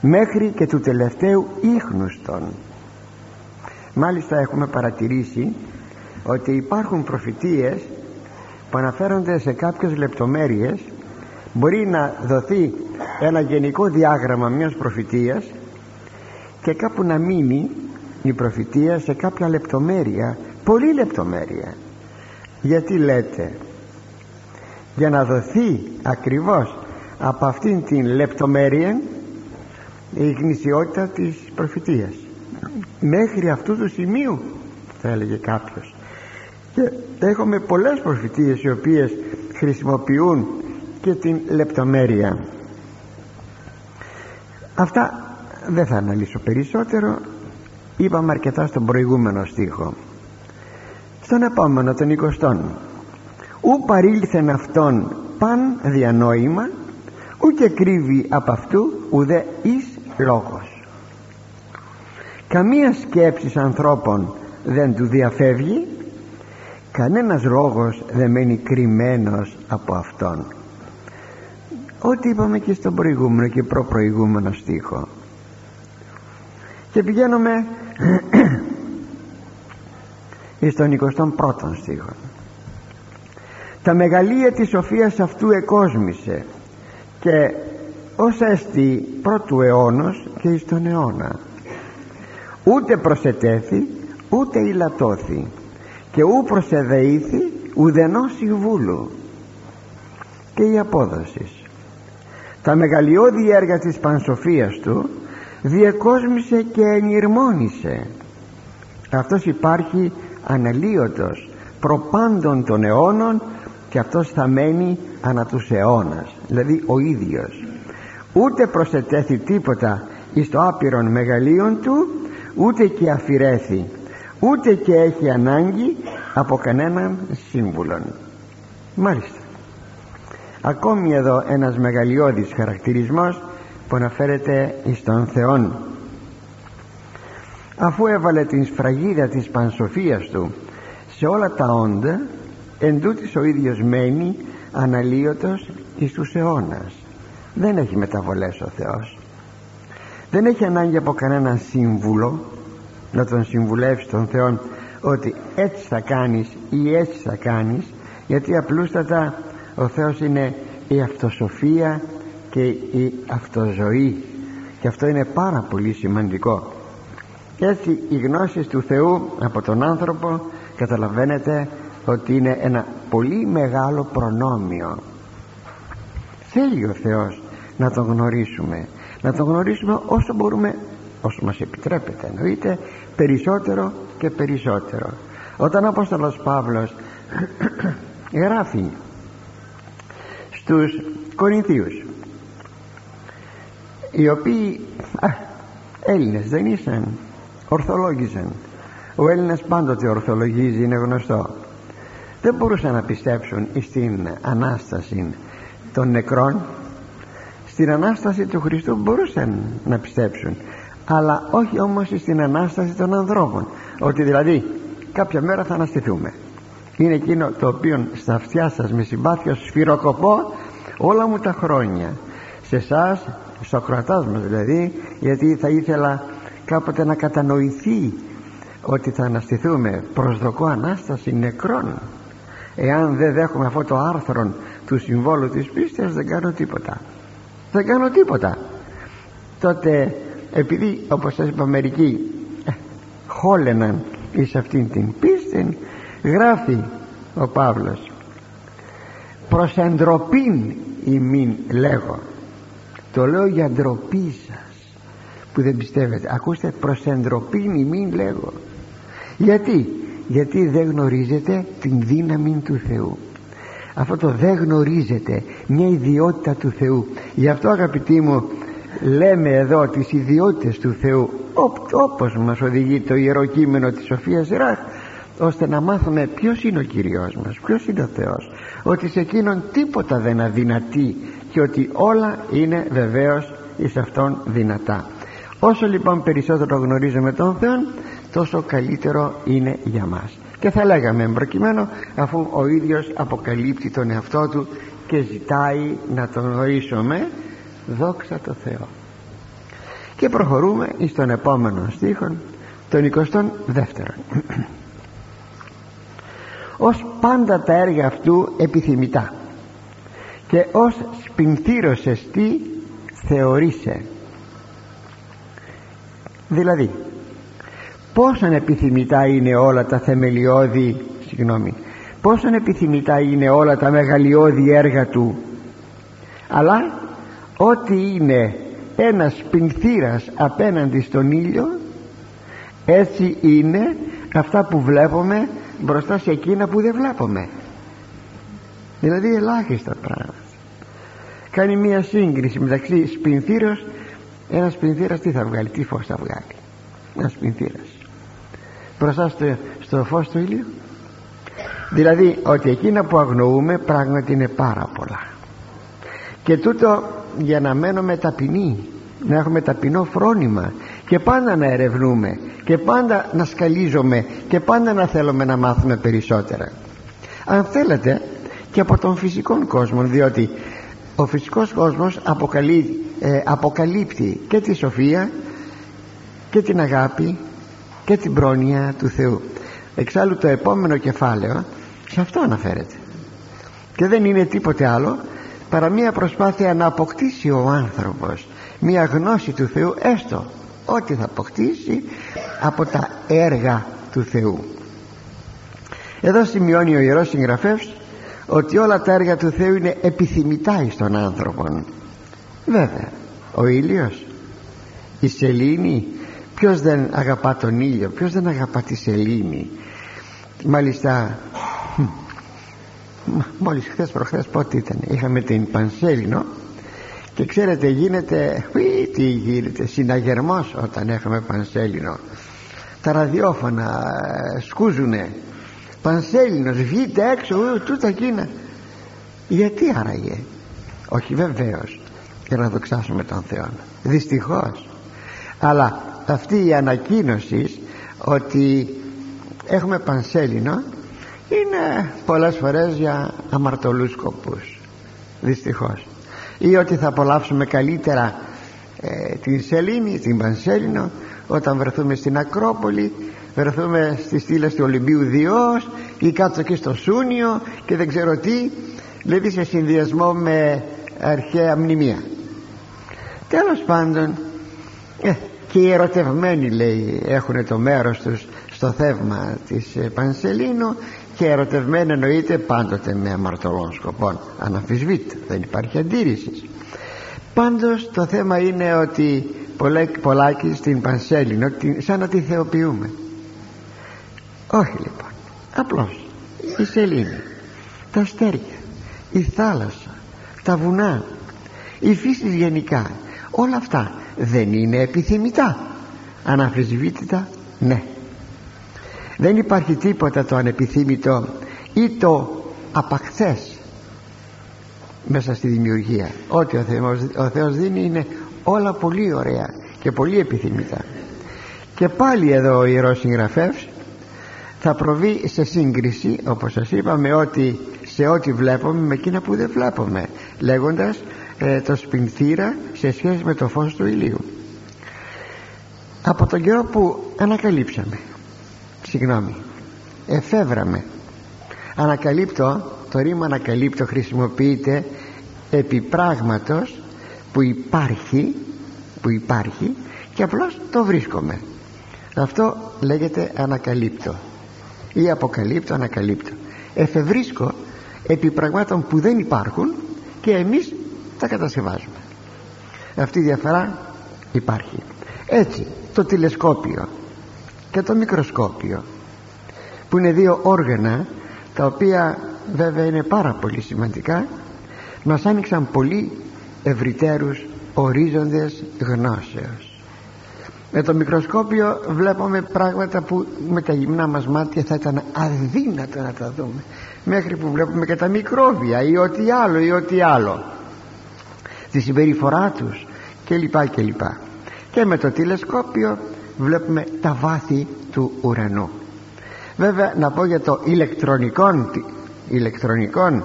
μέχρι και του τελευταίου ίχνους των μάλιστα έχουμε παρατηρήσει ότι υπάρχουν προφητείες που αναφέρονται σε κάποιες λεπτομέρειες. Μπορεί να δοθεί ένα γενικό διάγραμμα μιας προφητείας και κάπου να μείνει η προφητεία σε κάποια λεπτομέρεια πολύ λεπτομέρεια. Γιατί λέτε για να δοθεί ακριβώς από αυτήν την λεπτομέρεια η γνησιότητα της προφητείας. Μέχρι αυτού του σημείου θα έλεγε κάποιος και έχουμε πολλές προφητείες οι οποίες χρησιμοποιούν και την λεπτομέρεια. Αυτά δεν θα αναλύσω περισσότερο. Είπαμε αρκετά στον προηγούμενο στίχο. Στον επόμενο τον 20 ου παρήλθεν αυτόν παν διανόημα ου και κρύβει από αυτού ουδέ εις λόγος. Καμία σκέψης ανθρώπων δεν του διαφεύγει κανένας λόγος δεν μένει κρυμμένος από αυτόν. Ό,τι είπαμε και στον προηγούμενο και προπροηγούμενο στίχο. Και πηγαίνουμε στον 21ο στίχο. Τα μεγαλεία της σοφίας αυτού εκόσμησε και ως έστι πρώτου αιώνος και εις τον αιώνα. Ούτε προσετέθη ούτε ηλατώθη και ού προσεδεήθη ουδενός συμβούλου και η απόδοση. Τα μεγαλειώδη έργα της πανσοφίας του διεκόσμησε και ενηρμόνισε αυτός υπάρχει αναλύωτος προπάντων των αιώνων και αυτός θα μένει ανά τους αιώνας δηλαδή ο ίδιος. Ούτε προσετέθη τίποτα εις το άπειρον μεγαλείων του ούτε και αφηρέθη ούτε και έχει ανάγκη από κανέναν σύμβουλον. Μάλιστα. Ακόμη εδώ ένας μεγαλειώδης χαρακτηρισμός που αναφέρεται εις τον Θεόν. Αφού έβαλε την σφραγίδα της πανσοφίας του σε όλα τα όντα εν ο ίδιος μένει αναλύωτος εις τους αιώνας. Δεν έχει μεταβολές ο Θεός. Δεν έχει ανάγκη από κανέναν σύμβουλο να τον συμβουλεύσεις τον Θεό ότι έτσι θα κάνεις ή έτσι θα κάνεις γιατί απλούστατα ο Θεός είναι η αυτοσοφία και η αυτοζωή. Και αυτό είναι πάρα πολύ σημαντικό. Και έτσι οι γνώσεις του Θεού από τον άνθρωπο καταλαβαίνετε ότι είναι ένα πολύ μεγάλο προνόμιο. Θέλει ο Θεός να τον γνωρίσουμε να τον γνωρίσουμε όσο μπορούμε όσο μας επιτρέπεται εννοείται περισσότερο και περισσότερο. Όταν ο Απόστολος Παύλος γράφει στους Κορινθίους οι οποίοι α, Έλληνες δεν ήσαν ορθολόγησαν. Ο Έλληνας πάντοτε ορθολογίζει είναι γνωστό. Δεν μπορούσαν να πιστέψουν στην Ανάσταση των νεκρών. Στην Ανάσταση του Χριστού μπορούσαν να πιστέψουν αλλά όχι όμως στην Ανάσταση των ανθρώπων. Ότι δηλαδή κάποια μέρα θα αναστηθούμε. Είναι εκείνο το οποίο στα αυτιά σας με συμπάθεια σφυροκοπώ όλα μου τα χρόνια. Σε εσάς στο κρατάς μας δηλαδή γιατί θα ήθελα κάποτε να κατανοηθεί ότι θα αναστηθούμε. Προσδοκώ Ανάσταση νεκρών. Εάν δεν δέχομαι αυτό το άρθρο του συμβόλου της πίστης δεν κάνω τίποτα. Δεν κάνω τίποτα. Τότε επειδή όπως σας είπα μερικοί ε, χόλεναν εις αυτήν την πίστη γράφει ο Παύλος προς εντροπήν ημίν λέγω. Το λέω για ντροπή σας που δεν πιστεύετε. Ακούστε προς εντροπήν ημίν λέγω. Γιατί; Γιατί δεν γνωρίζετε την δύναμη του Θεού. Αυτό το δεν γνωρίζετε μια ιδιότητα του Θεού. Γι' αυτό αγαπητοί μου λέμε εδώ τις ιδιότητες του Θεού όπως μας οδηγεί το Ιερό Κείμενο της Σοφίας Ράχ ώστε να μάθουμε ποιος είναι ο Κυριός μας ποιος είναι ο Θεός ότι σε εκείνον τίποτα δεν αδυνατεί και ότι όλα είναι βεβαίως εις Αυτόν δυνατά. Όσο λοιπόν περισσότερο γνωρίζουμε τον Θεό τόσο καλύτερο είναι για μας. Και θα λέγαμε προκειμένου αφού ο ίδιος αποκαλύπτει τον εαυτό του και ζητάει να τον γνωρίσουμε δόξα τω Θεώ. Και προχωρούμε στον επόμενο στίχο τον 22ο ως πάντα τα έργα αυτού επιθυμητά και ως σπινθύρος εστί θεωρήσε. Δηλαδή πόσον επιθυμητά είναι όλα τα θεμελιώδη συγγνώμη πόσον επιθυμητά είναι όλα τα μεγαλειώδη έργα του αλλά ό,τι είναι ένας πινθύρας απέναντι στον ήλιο έτσι είναι αυτά που βλέπουμε μπροστά σε εκείνα που δεν βλέπουμε. Δηλαδή ελάχιστα πράγματα. Κάνει μια σύγκριση μεταξύ σπινθύρος ένας σπινθύρας τι θα βγάλει τι φως θα βγάλει. Ένας σπινθύρας μπροστά στο, στο φως του ήλιου. Δηλαδή ότι εκείνα που αγνοούμε πράγματι είναι πάρα πολλά. Και τούτο για να μένουμε ταπεινοί να έχουμε ταπεινό φρόνημα και πάντα να ερευνούμε και πάντα να σκαλίζουμε και πάντα να θέλουμε να μάθουμε περισσότερα. Αν θέλετε και από τον φυσικό κόσμο διότι ο φυσικός κόσμος ε, αποκαλύπτει και τη σοφία και την αγάπη και την πρόνοια του Θεού. Εξάλλου το επόμενο κεφάλαιο σε αυτό αναφέρεται. Και δεν είναι τίποτε άλλο παρά μια προσπάθεια να αποκτήσει ο άνθρωπος μια γνώση του Θεού έστω ό,τι θα αποκτήσει από τα έργα του Θεού. Εδώ σημειώνει ο Ιερός Συγγραφεύς ότι όλα τα έργα του Θεού είναι επιθυμητά εις τον άνθρωπο βέβαια ο ήλιος η σελήνη ποιος δεν αγαπά τον ήλιο ποιος δεν αγαπά τη σελήνη. Μάλιστα μόλις χθες προχθές πότε ήταν. Είχαμε την Πανσέλινο και ξέρετε γίνεται τι γίνεται συναγερμός όταν έχουμε Πανσέλινο. Τα ραδιόφωνα ε, σκούζουνε. Πανσέλινος βγείτε έξω ου, τούτα εκείνα γιατί άραγε; Όχι βεβαίως για να δοξάσουμε τον Θεό. Δυστυχώς. Αλλά αυτή η ανακοίνωση ότι έχουμε πανσέλινο είναι πολλές φορές για αμαρτωλούς σκοπούς δυστυχώς. Ή ότι θα απολαύσουμε καλύτερα ε, την σελήνη, την πανσέλινο όταν βρεθούμε στην Ακρόπολη βρεθούμε στις στήλες του Ολυμπίου Διός ή κάτω εκεί στο Σούνιο και δεν ξέρω τι δηλαδή σε συνδυασμό με αρχαία μνημεία. Τέλος πάντων ε, και οι ερωτευμένοι λέει έχουν το μέρος τους στο θεύμα της ε, Πανσελίνου και ερωτευμένοι εννοείται πάντοτε με αμαρτωλών σκοπών. Αναμφισβήτητα δεν υπάρχει αντίρρησης. Πάντως το θέμα είναι ότι πολλάκι στην Πανσέλινο σαν να τη θεοποιούμε. Όχι λοιπόν. Απλώς η σελήνη τα αστέρια η θάλασσα τα βουνά η φύση γενικά όλα αυτά δεν είναι επιθυμητά. Αναφυσβήτητα ναι δεν υπάρχει τίποτα το ανεπιθύμητο ή το απαχθές μέσα στη δημιουργία. Ό,τι ο Θεός, ο Θεός δίνει είναι όλα πολύ ωραία και πολύ επιθυμητά και πάλι εδώ ο Ιερός Συγγραφεύς θα προβεί σε σύγκριση όπως σας είπα με ότι, σε ό,τι βλέπουμε με εκείνα που δεν βλέπουμε λέγοντας ε, το σπινθήρα σε σχέση με το φως του ηλίου. Από τον καιρό που ανακαλύψαμε συγγνώμη. Εφεύραμε. Ανακαλύπτω το ρήμα ανακαλύπτω χρησιμοποιείται επί πράγματος που υπάρχει που υπάρχει και απλώς το βρίσκομαι. Αυτό λέγεται ανακαλύπτω. Ή αποκαλύπτω ανακαλύπτω. Εφευρίσκω επί πραγμάτων που δεν υπάρχουν και εμείς τα κατασκευάζουμε. Αυτή η διαφορά υπάρχει. Έτσι το τηλεσκόπιο και το μικροσκόπιο που είναι δύο όργανα τα οποία βέβαια είναι πάρα πολύ σημαντικά μας άνοιξαν πολύ ευρυτέρους ορίζοντες γνώσεως. Με το μικροσκόπιο βλέπουμε πράγματα που με τα γυμνά μας μάτια θα ήταν αδύνατο να τα δούμε μέχρι που βλέπουμε και τα μικρόβια ή ό,τι άλλο ή ό,τι άλλο. Τη συμπεριφορά τους και λοιπά και λοιπά και με το τηλεσκόπιο βλέπουμε τα βάθη του ουρανού. Βέβαια να πω για το ηλεκτρονικό ηλεκτρονικών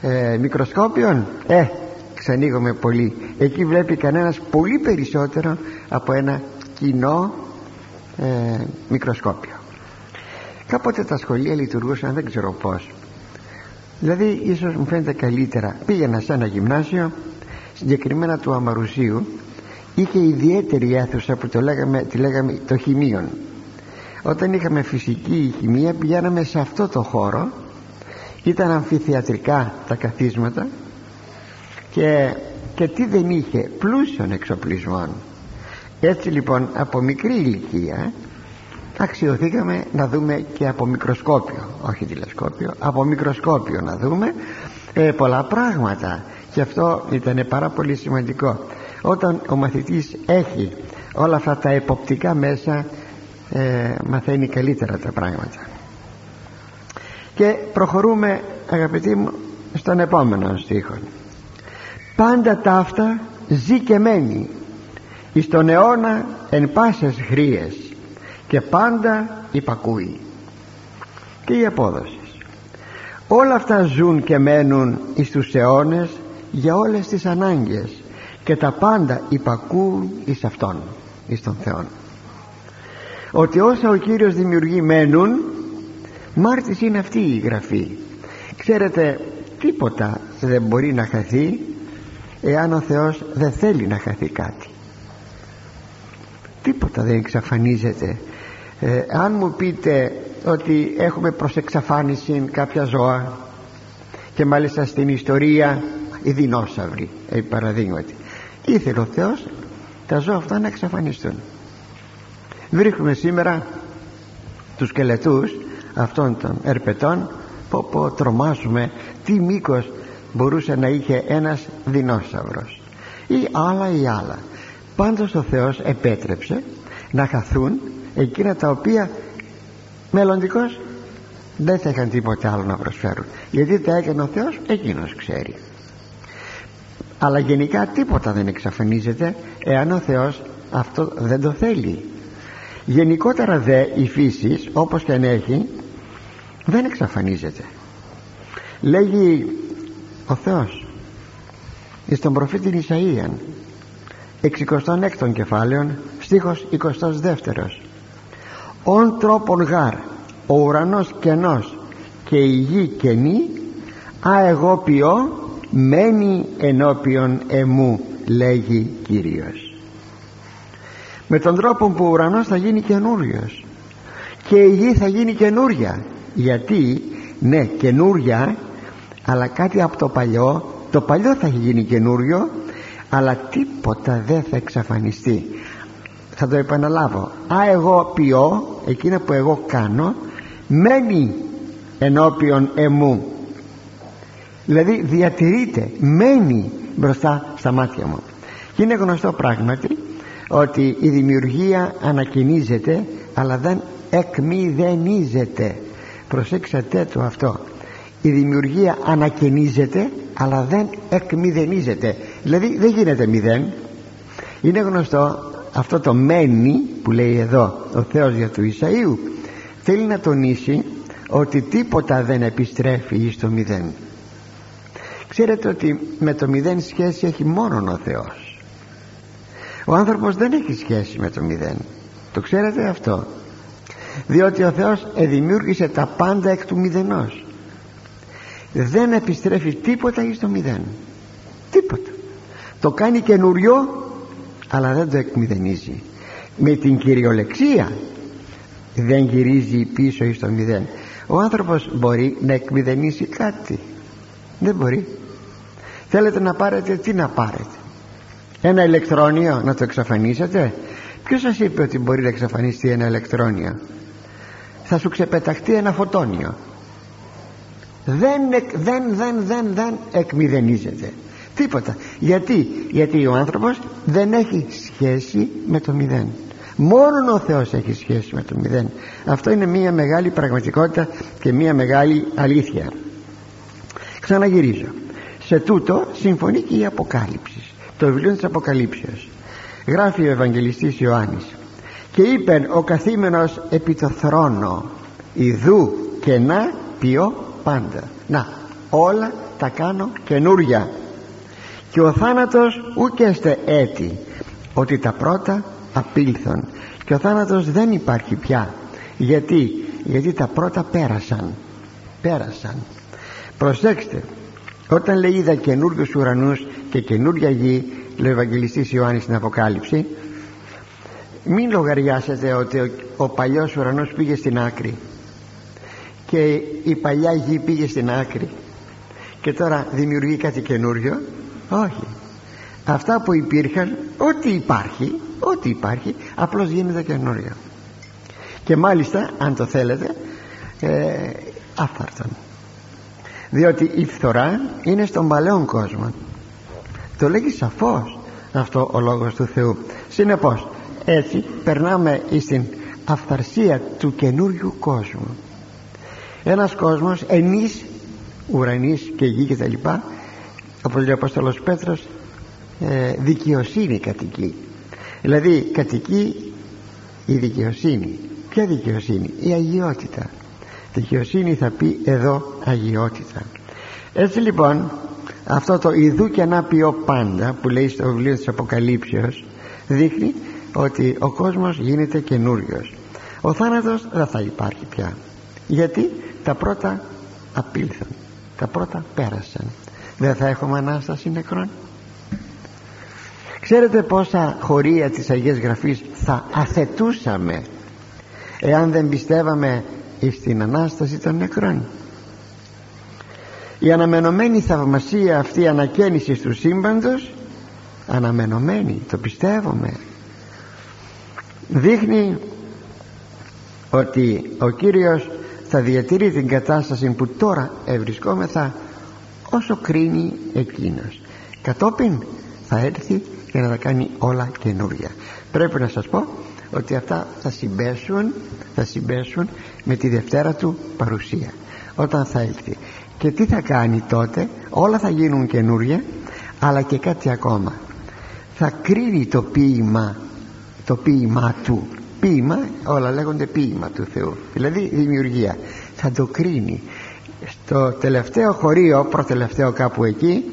ε, μικροσκόπιων ε ξανοίγουμε πολύ. Εκεί βλέπει κανένας πολύ περισσότερο από ένα κοινό ε, μικροσκόπιο. Κάποτε τα σχολεία λειτουργούσαν δεν ξέρω πως δηλαδή ίσως μου φαίνεται καλύτερα. Πήγαινα σε ένα γυμνάσιο συγκεκριμένα του Αμαρουσίου είχε ιδιαίτερη αίθουσα που το λέγαμε, τη λέγαμε το χημείον. Όταν είχαμε φυσική χημεία πηγαίναμε σε αυτό το χώρο. Ήταν αμφιθεατρικά τα καθίσματα και, και τι δεν είχε πλούσιων εξοπλισμών. Έτσι λοιπόν από μικρή ηλικία αξιοθήκαμε να δούμε και από μικροσκόπιο όχι τηλεσκόπιο από μικροσκόπιο να δούμε ε, πολλά πράγματα. Και αυτό ήταν πάρα πολύ σημαντικό όταν ο μαθητής έχει όλα αυτά τα εποπτικά μέσα ε, μαθαίνει καλύτερα τα πράγματα. Και προχωρούμε αγαπητοί μου στον επόμενο στίχο. Πάντα ταύτα ζει και μένει εις τον αιώνα εν πάσες χρίες και πάντα υπακούει και η απόδοση. Όλα αυτά ζουν και μένουν εις τους αιώνες για όλες τις ανάγκες και τα πάντα υπακούν εις Αυτόν εις τον Θεό ότι όσα ο Κύριος δημιουργεί μένουν μάρτης είναι αυτή η γραφή. Ξέρετε τίποτα δεν μπορεί να χαθεί εάν ο Θεός δεν θέλει να χαθεί κάτι. Τίποτα δεν εξαφανίζεται. Ε, αν μου πείτε ότι έχουμε προς εξαφάνιση κάποια ζώα και μάλιστα στην ιστορία οι δεινόσαυροι ε, παραδείγματι ήθελε ο Θεός τα ζώα αυτά να εξαφανιστούν. Βρίσκουμε σήμερα τους σκελετούς αυτών των ερπετών που πω τρομάζουμε τι μήκος μπορούσε να είχε ένας δεινόσαυρος. Ή άλλα ή άλλα. Πάντως ο Θεός επέτρεψε να χαθούν εκείνα τα οποία μελλοντικώς δεν θα είχαν τίποτα άλλο να προσφέρουν. Γιατί τα έκανε ο Θεός εκείνος ξέρει αλλά γενικά τίποτα δεν εξαφανίζεται εάν ο Θεός αυτό δεν το θέλει. Γενικότερα δε η φύση όπως και αν έχει δεν εξαφανίζεται. Λέγει ο Θεός εις τον προφήτη Ισαΐαν 66 κεφάλαιων στίχος 22 «Ον τρόπον γάρ ο ουρανός κενός και η γη κενή α εγώ ποιώ μένει ενώπιον εμού λέγει Κύριος. Με τον τρόπο που ο ουρανός θα γίνει καινούριος και η γη θα γίνει καινούρια. Γιατί; Ναι καινούρια αλλά κάτι από το παλιό. Το παλιό θα έχει γίνει καινούριο αλλά τίποτα δεν θα εξαφανιστεί. Θα το επαναλάβω. Α εγώ ποιώ εκείνα που εγώ κάνω μένει ενώπιον εμού δηλαδή διατηρείται μένει μπροστά στα μάτια μου. Και είναι γνωστό πράγματι ότι η δημιουργία ανακοινίζεται αλλά δεν εκμηδενίζεται. Προσέξατε το αυτό. Η δημιουργία ανακαινίζεται αλλά δεν εκμηδενίζεται. Δηλαδή δεν γίνεται μηδέν. Είναι γνωστό αυτό το μένει που λέει εδώ ο Θεός για του Ισαΐου. Θέλει να τονίσει ότι τίποτα δεν επιστρέφει στο μηδέν ξέρετε ότι με το μηδέν σχέση έχει μόνο ο Θεός. Ο άνθρωπος δεν έχει σχέση με το μηδέν. Το ξέρετε αυτό. Διότι ο Θεός εδημιούργησε τα πάντα εκ του μηδενός. Δεν επιστρέφει τίποτα εις το μηδέν. Τίποτα. Το κάνει καινούριο αλλά δεν το εκμηδενίζει. Με την κυριολεξία δεν γυρίζει πίσω εις το μηδέν. Ο άνθρωπος μπορεί να εκμηδενήσει κάτι. Δεν μπορεί θέλετε να πάρετε τι να πάρετε; Ένα ηλεκτρόνιο να το εξαφανίσετε; Ποιος σας είπε ότι μπορεί να εξαφανίσει ένα ηλεκτρόνιο; Θα σου ξεπεταχτεί ένα φωτόνιο. Δεν, δεν, δεν, δεν, δεν εκμηδενίζεται. Τίποτα. Γιατί, γιατί ο άνθρωπος δεν έχει σχέση με το μηδέν. Μόνο ο Θεός έχει σχέση με το μηδέν. Αυτό είναι μια μεγάλη πραγματικότητα και μια μεγάλη αλήθεια. Ξαναγυρίζω σε τούτο συμφωνεί και η Αποκάλυψη το βιβλίο της Αποκαλύψεως. Γράφει ο Ευαγγελιστής Ιωάννης. Και είπε ο καθήμενος επί το θρόνο ιδού και να ποιώ πάντα. Να όλα τα κάνω καινούρια. Και ο θάνατος ούκεστε έτη ότι τα πρώτα απήλθον. Και ο θάνατος δεν υπάρχει πια. Γιατί γιατί τα πρώτα πέρασαν. Πέρασαν. Προσέξτε όταν λέει είδα καινούριους ουρανούς και καινούρια γη λέει ο Ευαγγελιστής Ιωάννης στην Αποκάλυψη μην λογαριάσετε ότι ο, ο παλιός ουρανός πήγε στην άκρη και η παλιά γη πήγε στην άκρη και τώρα δημιουργεί κάτι καινούριο όχι. Αυτά που υπήρχαν ό,τι υπάρχει ό,τι υπάρχει απλώς γίνεται καινούριο. Και μάλιστα αν το θέλετε ε, άφαρτον διότι η φθορά είναι στον παλαιόν κόσμο. Το λέγει σαφώς αυτό ο λόγος του Θεού. Συνεπώς έτσι περνάμε στην αυθαρσία του καινούριου κόσμου. Ένας κόσμος ενής ουρανής και γη και τα λοιπά όπως λέει ο Απόστολος Πέτρος ε, δικαιοσύνη κατοικεί. Δηλαδή κατοικεί η δικαιοσύνη. Ποια δικαιοσύνη; Η αγιότητα δικαιοσύνη θα πει εδώ αγιότητα έτσι λοιπόν αυτό το ιδού και να ποιό πάντα που λέει στο βιβλίο της Αποκαλύψεως δείχνει ότι ο κόσμος γίνεται καινούριος. ο θάνατος δεν θα υπάρχει πια γιατί τα πρώτα απήλθαν τα πρώτα πέρασαν. Δεν θα έχουμε Ανάσταση νεκρών. Ξέρετε πόσα χωρία της Αγίας Γραφής θα αθετούσαμε εάν δεν πιστεύαμε στην Ανάσταση των νεκρών η αναμενωμένη θαυμασία αυτή η ανακαίνιση του σύμπαντος. Αναμενωμένη το πιστεύουμε. Δείχνει ότι ο Κύριος θα διατηρεί την κατάσταση που τώρα ευρισκόμεθα όσο κρίνει εκείνος. Κατόπιν θα έρθει και να τα κάνει όλα καινούρια. Πρέπει να σας πω ότι αυτά θα συμπέσουν θα συμπέσουν με τη Δευτέρα του παρουσία όταν θα έρθει και τι θα κάνει τότε όλα θα γίνουν καινούρια αλλά και κάτι ακόμα. Θα κρίνει το ποίημα το ποίημα του. Ποίημα όλα λέγονται ποίημα του Θεού δηλαδή δημιουργία. Θα το κρίνει. Στο τελευταίο χωρίο προτελευταίο κάπου εκεί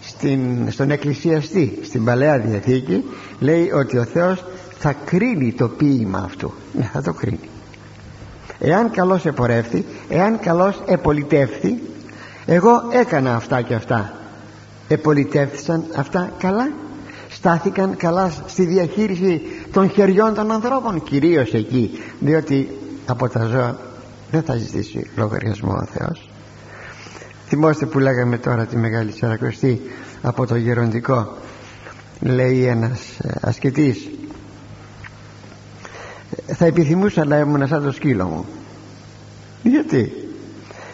στην, στον εκκλησιαστή στην Παλαιά Διαθήκη λέει ότι ο Θεός θα κρίνει το ποίημα αυτού. Ναι θα το κρίνει. Εάν καλώς επορεύθη εάν καλώς επολιτεύθη εγώ έκανα αυτά και αυτά. Επολιτεύθησαν αυτά καλά. Στάθηκαν καλά στη διαχείριση των χεριών των ανθρώπων κυρίως εκεί διότι από τα ζώα δεν θα ζητήσει λογαριασμό ο Θεός. Θυμόστε που λέγαμε τώρα τη Μεγάλη Σαρακοστή από το γεροντικό λέει ένας ε, ασκητής θα επιθυμούσα να ήμουν σαν το σκύλο μου. Γιατί;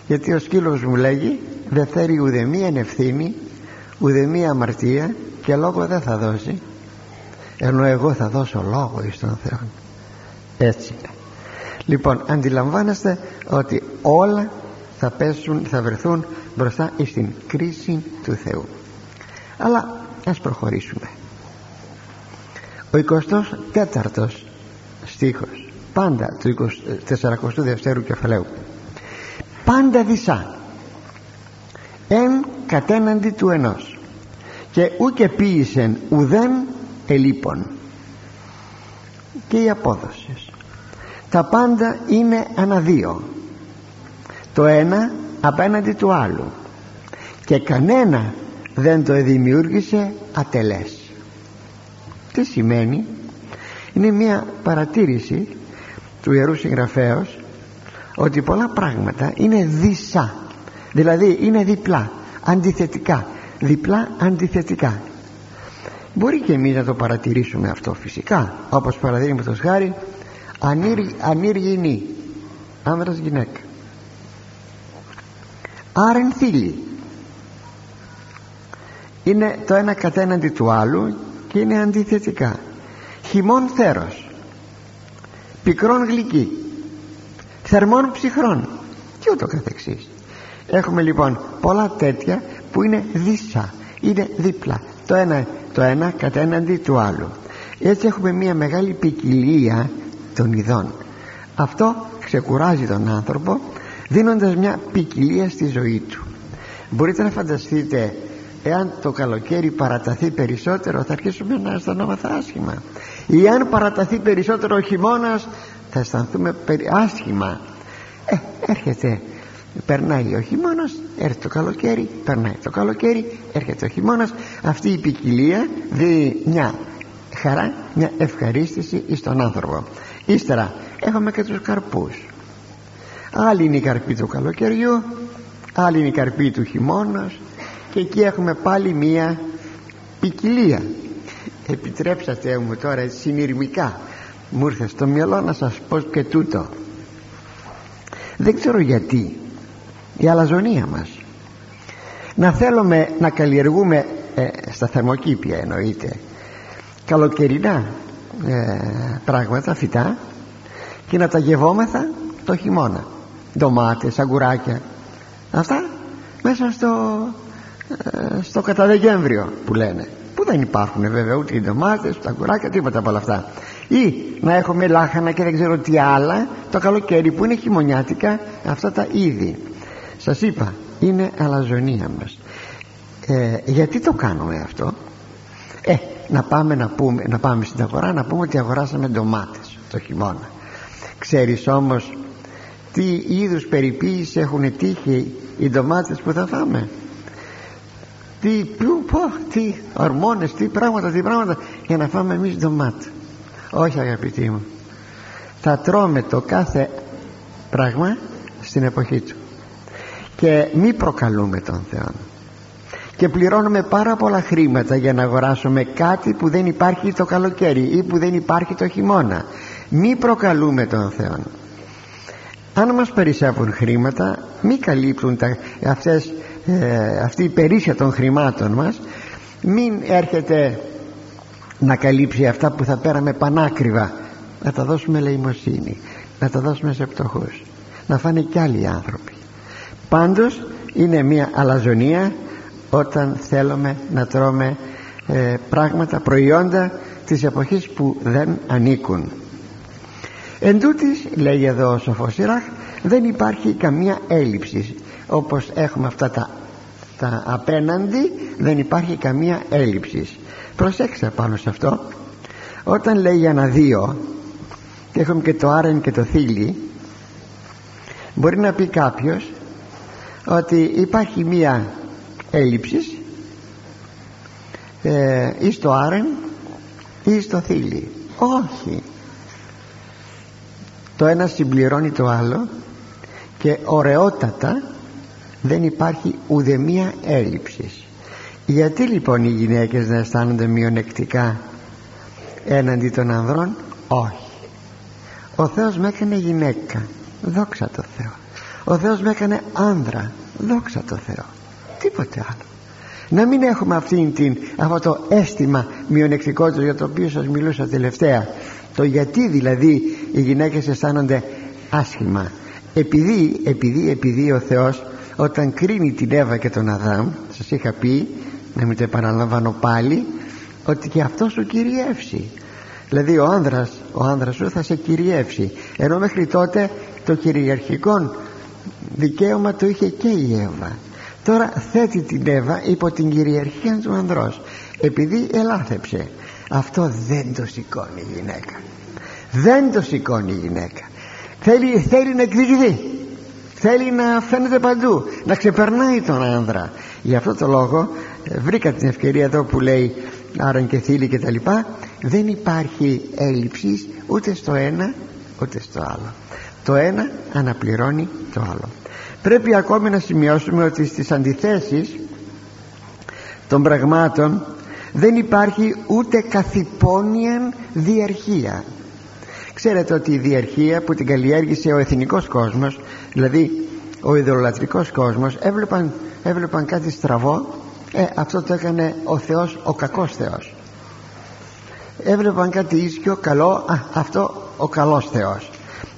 Γιατί ο σκύλος μου λέγει δεν θέλει ουδεμία ευθύνη ουδεμία αμαρτία και λόγο δεν θα δώσει. Ενώ εγώ θα δώσω λόγο εις τον Θεό έτσι. Είναι λοιπόν αντιλαμβάνεστε ότι όλα θα πέσουν θα βρεθούν μπροστά στην κρίση του Θεού. Αλλά ας προχωρήσουμε. Ο 24ος στίχος. Πάντα του 42ου κεφαλαίου. Πάντα δισά εν κατέναντι του ενός. Και ούκε ποίησεν ουδέν ελίπων. Και η απόδοση τα πάντα είναι αναδύο το ένα απέναντι του άλλου. Και κανένα δεν το δημιούργησε ατελές. Τι σημαίνει; Είναι μια παρατήρηση του Ιερού Συγγραφέως ότι πολλά πράγματα είναι δισά δηλαδή είναι διπλά αντιθετικά διπλά αντιθετικά. Μπορεί και εμείς να το παρατηρήσουμε αυτό φυσικά. Όπως παραδείγματος χάρη ανήργη άνδρας γυναίκα. Άρεν θήλη είναι το ένα κατέναντι του άλλου και είναι αντιθετικά χειμών θέρος πικρών γλυκή θερμών ψυχρών και ούτω καθεξής. Έχουμε λοιπόν πολλά τέτοια που είναι δίσα είναι δίπλα το ένα, το ένα κατέναντι του άλλου. Έτσι έχουμε μια μεγάλη ποικιλία των ειδών. Αυτό ξεκουράζει τον άνθρωπο δίνοντας μια ποικιλία στη ζωή του. Μπορείτε να φανταστείτε εάν το καλοκαίρι παραταθεί περισσότερο θα αρχίσουμε να αισθανόμαστε άσχημα ή αν παραταθεί περισσότερο ο χειμώνας θα αισθανθούμε άσχημα. Ε, έρχεται περνάει ο χειμώνας, έρχεται το καλοκαίρι περνάει το καλοκαίρι, έρχεται ο χειμώνας. αυτή η ποικιλία δίνει μια χαρά, μια ευχαρίστηση στον άνθρωπο. Ύστερα έχουμε και τους καρπούς. Άλλη είναι η καρπή του καλοκαιριού άλλη είναι η καρπή του χειμώνας και εκεί έχουμε πάλι μία ποικιλία επιτρέψατε μου τώρα συνειρμικά. Μου ήρθε στο μυαλό να σας πω και τούτο. Δεν ξέρω γιατί. Η αλαζονία μας. Να θέλουμε να καλλιεργούμε ε, στα θερμοκήπια εννοείται. Καλοκαιρινά ε, πράγματα φυτά. Και να τα γευόμεθα το χειμώνα. Ντομάτες, αγκουράκια. Αυτά μέσα στο ε, στο καταδεκέμβριο που λένε. που δεν υπάρχουν βέβαια ούτε οι ντομάτες, τα αγκουράκια, τίποτα από όλα αυτά. Ή να έχουμε λάχανα και δεν ξέρω τι άλλα το καλοκαίρι που είναι χειμωνιάτικα αυτά τα είδη. Σας είπα είναι αλαζονία μας. Ε, γιατί το κάνουμε αυτό; Ε, να πάμε, να, πούμε, να πάμε στην αγορά να πούμε ότι αγοράσαμε ντομάτες το χειμώνα. Ξέρεις όμως τι είδους περιποίηση έχουν τύχει οι ντομάτες που θα φάμε; Τι, που, πω, τι ορμόνες, τι πράγματα, τι πράγματα. Για να φάμε εμείς ντομάτα όχι αγαπητοί μου. Θα τρώμε το κάθε πράγμα στην εποχή του. Και μη προκαλούμε τον Θεό και πληρώνουμε πάρα πολλά χρήματα για να αγοράσουμε κάτι που δεν υπάρχει το καλοκαίρι ή που δεν υπάρχει το χειμώνα. Μη προκαλούμε τον Θεό αν μας περισσεύουν χρήματα μη καλύπτουν τα, αυτές, ε, αυτή η περίσσια των χρημάτων μας μην έρχεται να καλύψει αυτά που θα πέραμε πανάκριβα. Να τα δώσουμε ελεημοσύνη να τα δώσουμε σε πτωχούς να φάνε κι άλλοι άνθρωποι. Πάντως είναι μια αλαζονία όταν θέλουμε να τρώμε ε, πράγματα, προϊόντα της εποχής που δεν ανήκουν εν τούτης, λέει εδώ ο Σοφός Σιράχ δεν υπάρχει καμία έλλειψη. Όπως έχουμε αυτά τα, τα απέναντι δεν υπάρχει καμία έλλειψη. Προσέξτε πάνω σε αυτό. Όταν λέει για ένα δύο και έχουμε και το άρεν και το θήλι μπορεί να πει κάποιος ότι υπάρχει μία έλλειψη ε, ή στο άρεν ή στο θήλι όχι το ένα συμπληρώνει το άλλο και ωραιότατα δεν υπάρχει ουδεμία έλλειψης. Γιατί λοιπόν οι γυναίκες να αισθάνονται μειονεκτικά έναντι των ανδρών; Όχι. Ο Θεός με έκανε γυναίκα. Δόξα τω Θεώ. Ο Θεός με έκανε άνδρα. Δόξα τω Θεώ. Τίποτε άλλο. Να μην έχουμε αυτήν την, αυτό το αίσθημα μειονεκτικότητας για το οποίο σας μιλούσα τελευταία το γιατί δηλαδή οι γυναίκες αισθάνονται άσχημα. Επειδή, επειδή, επειδή ο Θεός όταν κρίνει την Εύα και τον Αδάμ σας είχα πει να μην το επαναλαμβάνω πάλι ότι και αυτός σου κυριεύσει. Δηλαδή ο άνδρας ο άνδρας σου θα σε κυριεύσει. Ενώ μέχρι τότε το κυριαρχικό δικαίωμα το είχε και η Εύα. Τώρα θέτει την Εύα υπό την κυριαρχία του ανδρός. Επειδή ελάθεψε αυτό δεν το σηκώνει η γυναίκα. Δεν το σηκώνει η γυναίκα. Θέλει, θέλει να εκδικηθεί. Θέλει να φαίνεται παντού. Να ξεπερνάει τον άνδρα. Γι' αυτό το λόγο ε, βρήκα την ευκαιρία εδώ που λέει άραν και θήλη και τα λοιπά. Δεν υπάρχει έλλειψης ούτε στο ένα ούτε στο άλλο. Το ένα αναπληρώνει το άλλο. Πρέπει ακόμη να σημειώσουμε ότι στις αντιθέσεις των πραγμάτων δεν υπάρχει ούτε καθυπόνιαν διαρχία. Ξέρετε ότι η διαρχία που την καλλιέργησε ο εθνικός κόσμος δηλαδή ο ιδεολατρικός κόσμος έβλεπαν, έβλεπαν κάτι στραβό. Ε, αυτό το έκανε ο Θεός ο κακός Θεός. Έβλεπαν κάτι ίσιο καλό α, αυτό ο καλός Θεός.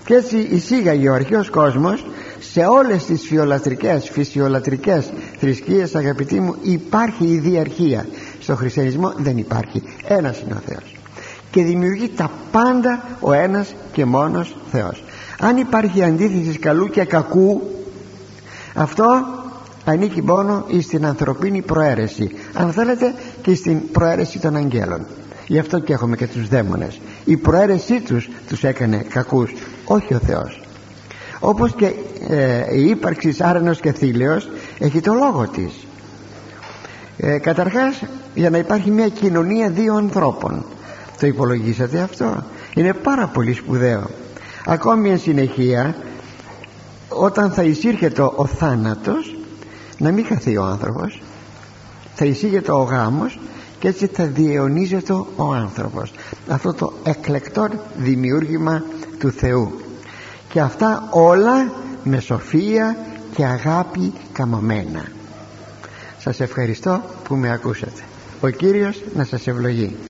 Και έτσι εισήγαγε ο αρχαίος κόσμος σε όλες τις φιολατρικές, φυσιολατρικές θρησκείες αγαπητοί μου υπάρχει η διαρχία. Στο χριστιανισμό δεν υπάρχει ένας είναι ο Θεός. Και δημιουργεί τα πάντα ο ένας και μόνος Θεός. Αν υπάρχει αντίθεση καλού και κακού αυτό ανήκει μόνο στην ανθρωπίνη προαίρεση. Αν θέλετε και στην προαίρεση των αγγέλων. Γι' αυτό και έχουμε και τους δαίμονες. Η προαίρεσή τους τους έκανε κακούς όχι ο Θεός όπως και ε, η ύπαρξης άρενος και θήλαιος έχει το λόγο της. Ε, καταρχάς για να υπάρχει μια κοινωνία δύο ανθρώπων. Το υπολογίσατε αυτό. Είναι πάρα πολύ σπουδαίο. Ακόμη εν συνεχεία όταν θα εισήρχεται ο θάνατος να μην χαθεί ο άνθρωπος. Θα εισήγεται ο γάμος και έτσι θα διαιωνίζεται ο άνθρωπος. Αυτό το εκλεκτό δημιούργημα του Θεού και αυτά όλα με σοφία και αγάπη καμωμένα. Σας ευχαριστώ που με ακούσατε. Ο Κύριος να σας ευλογεί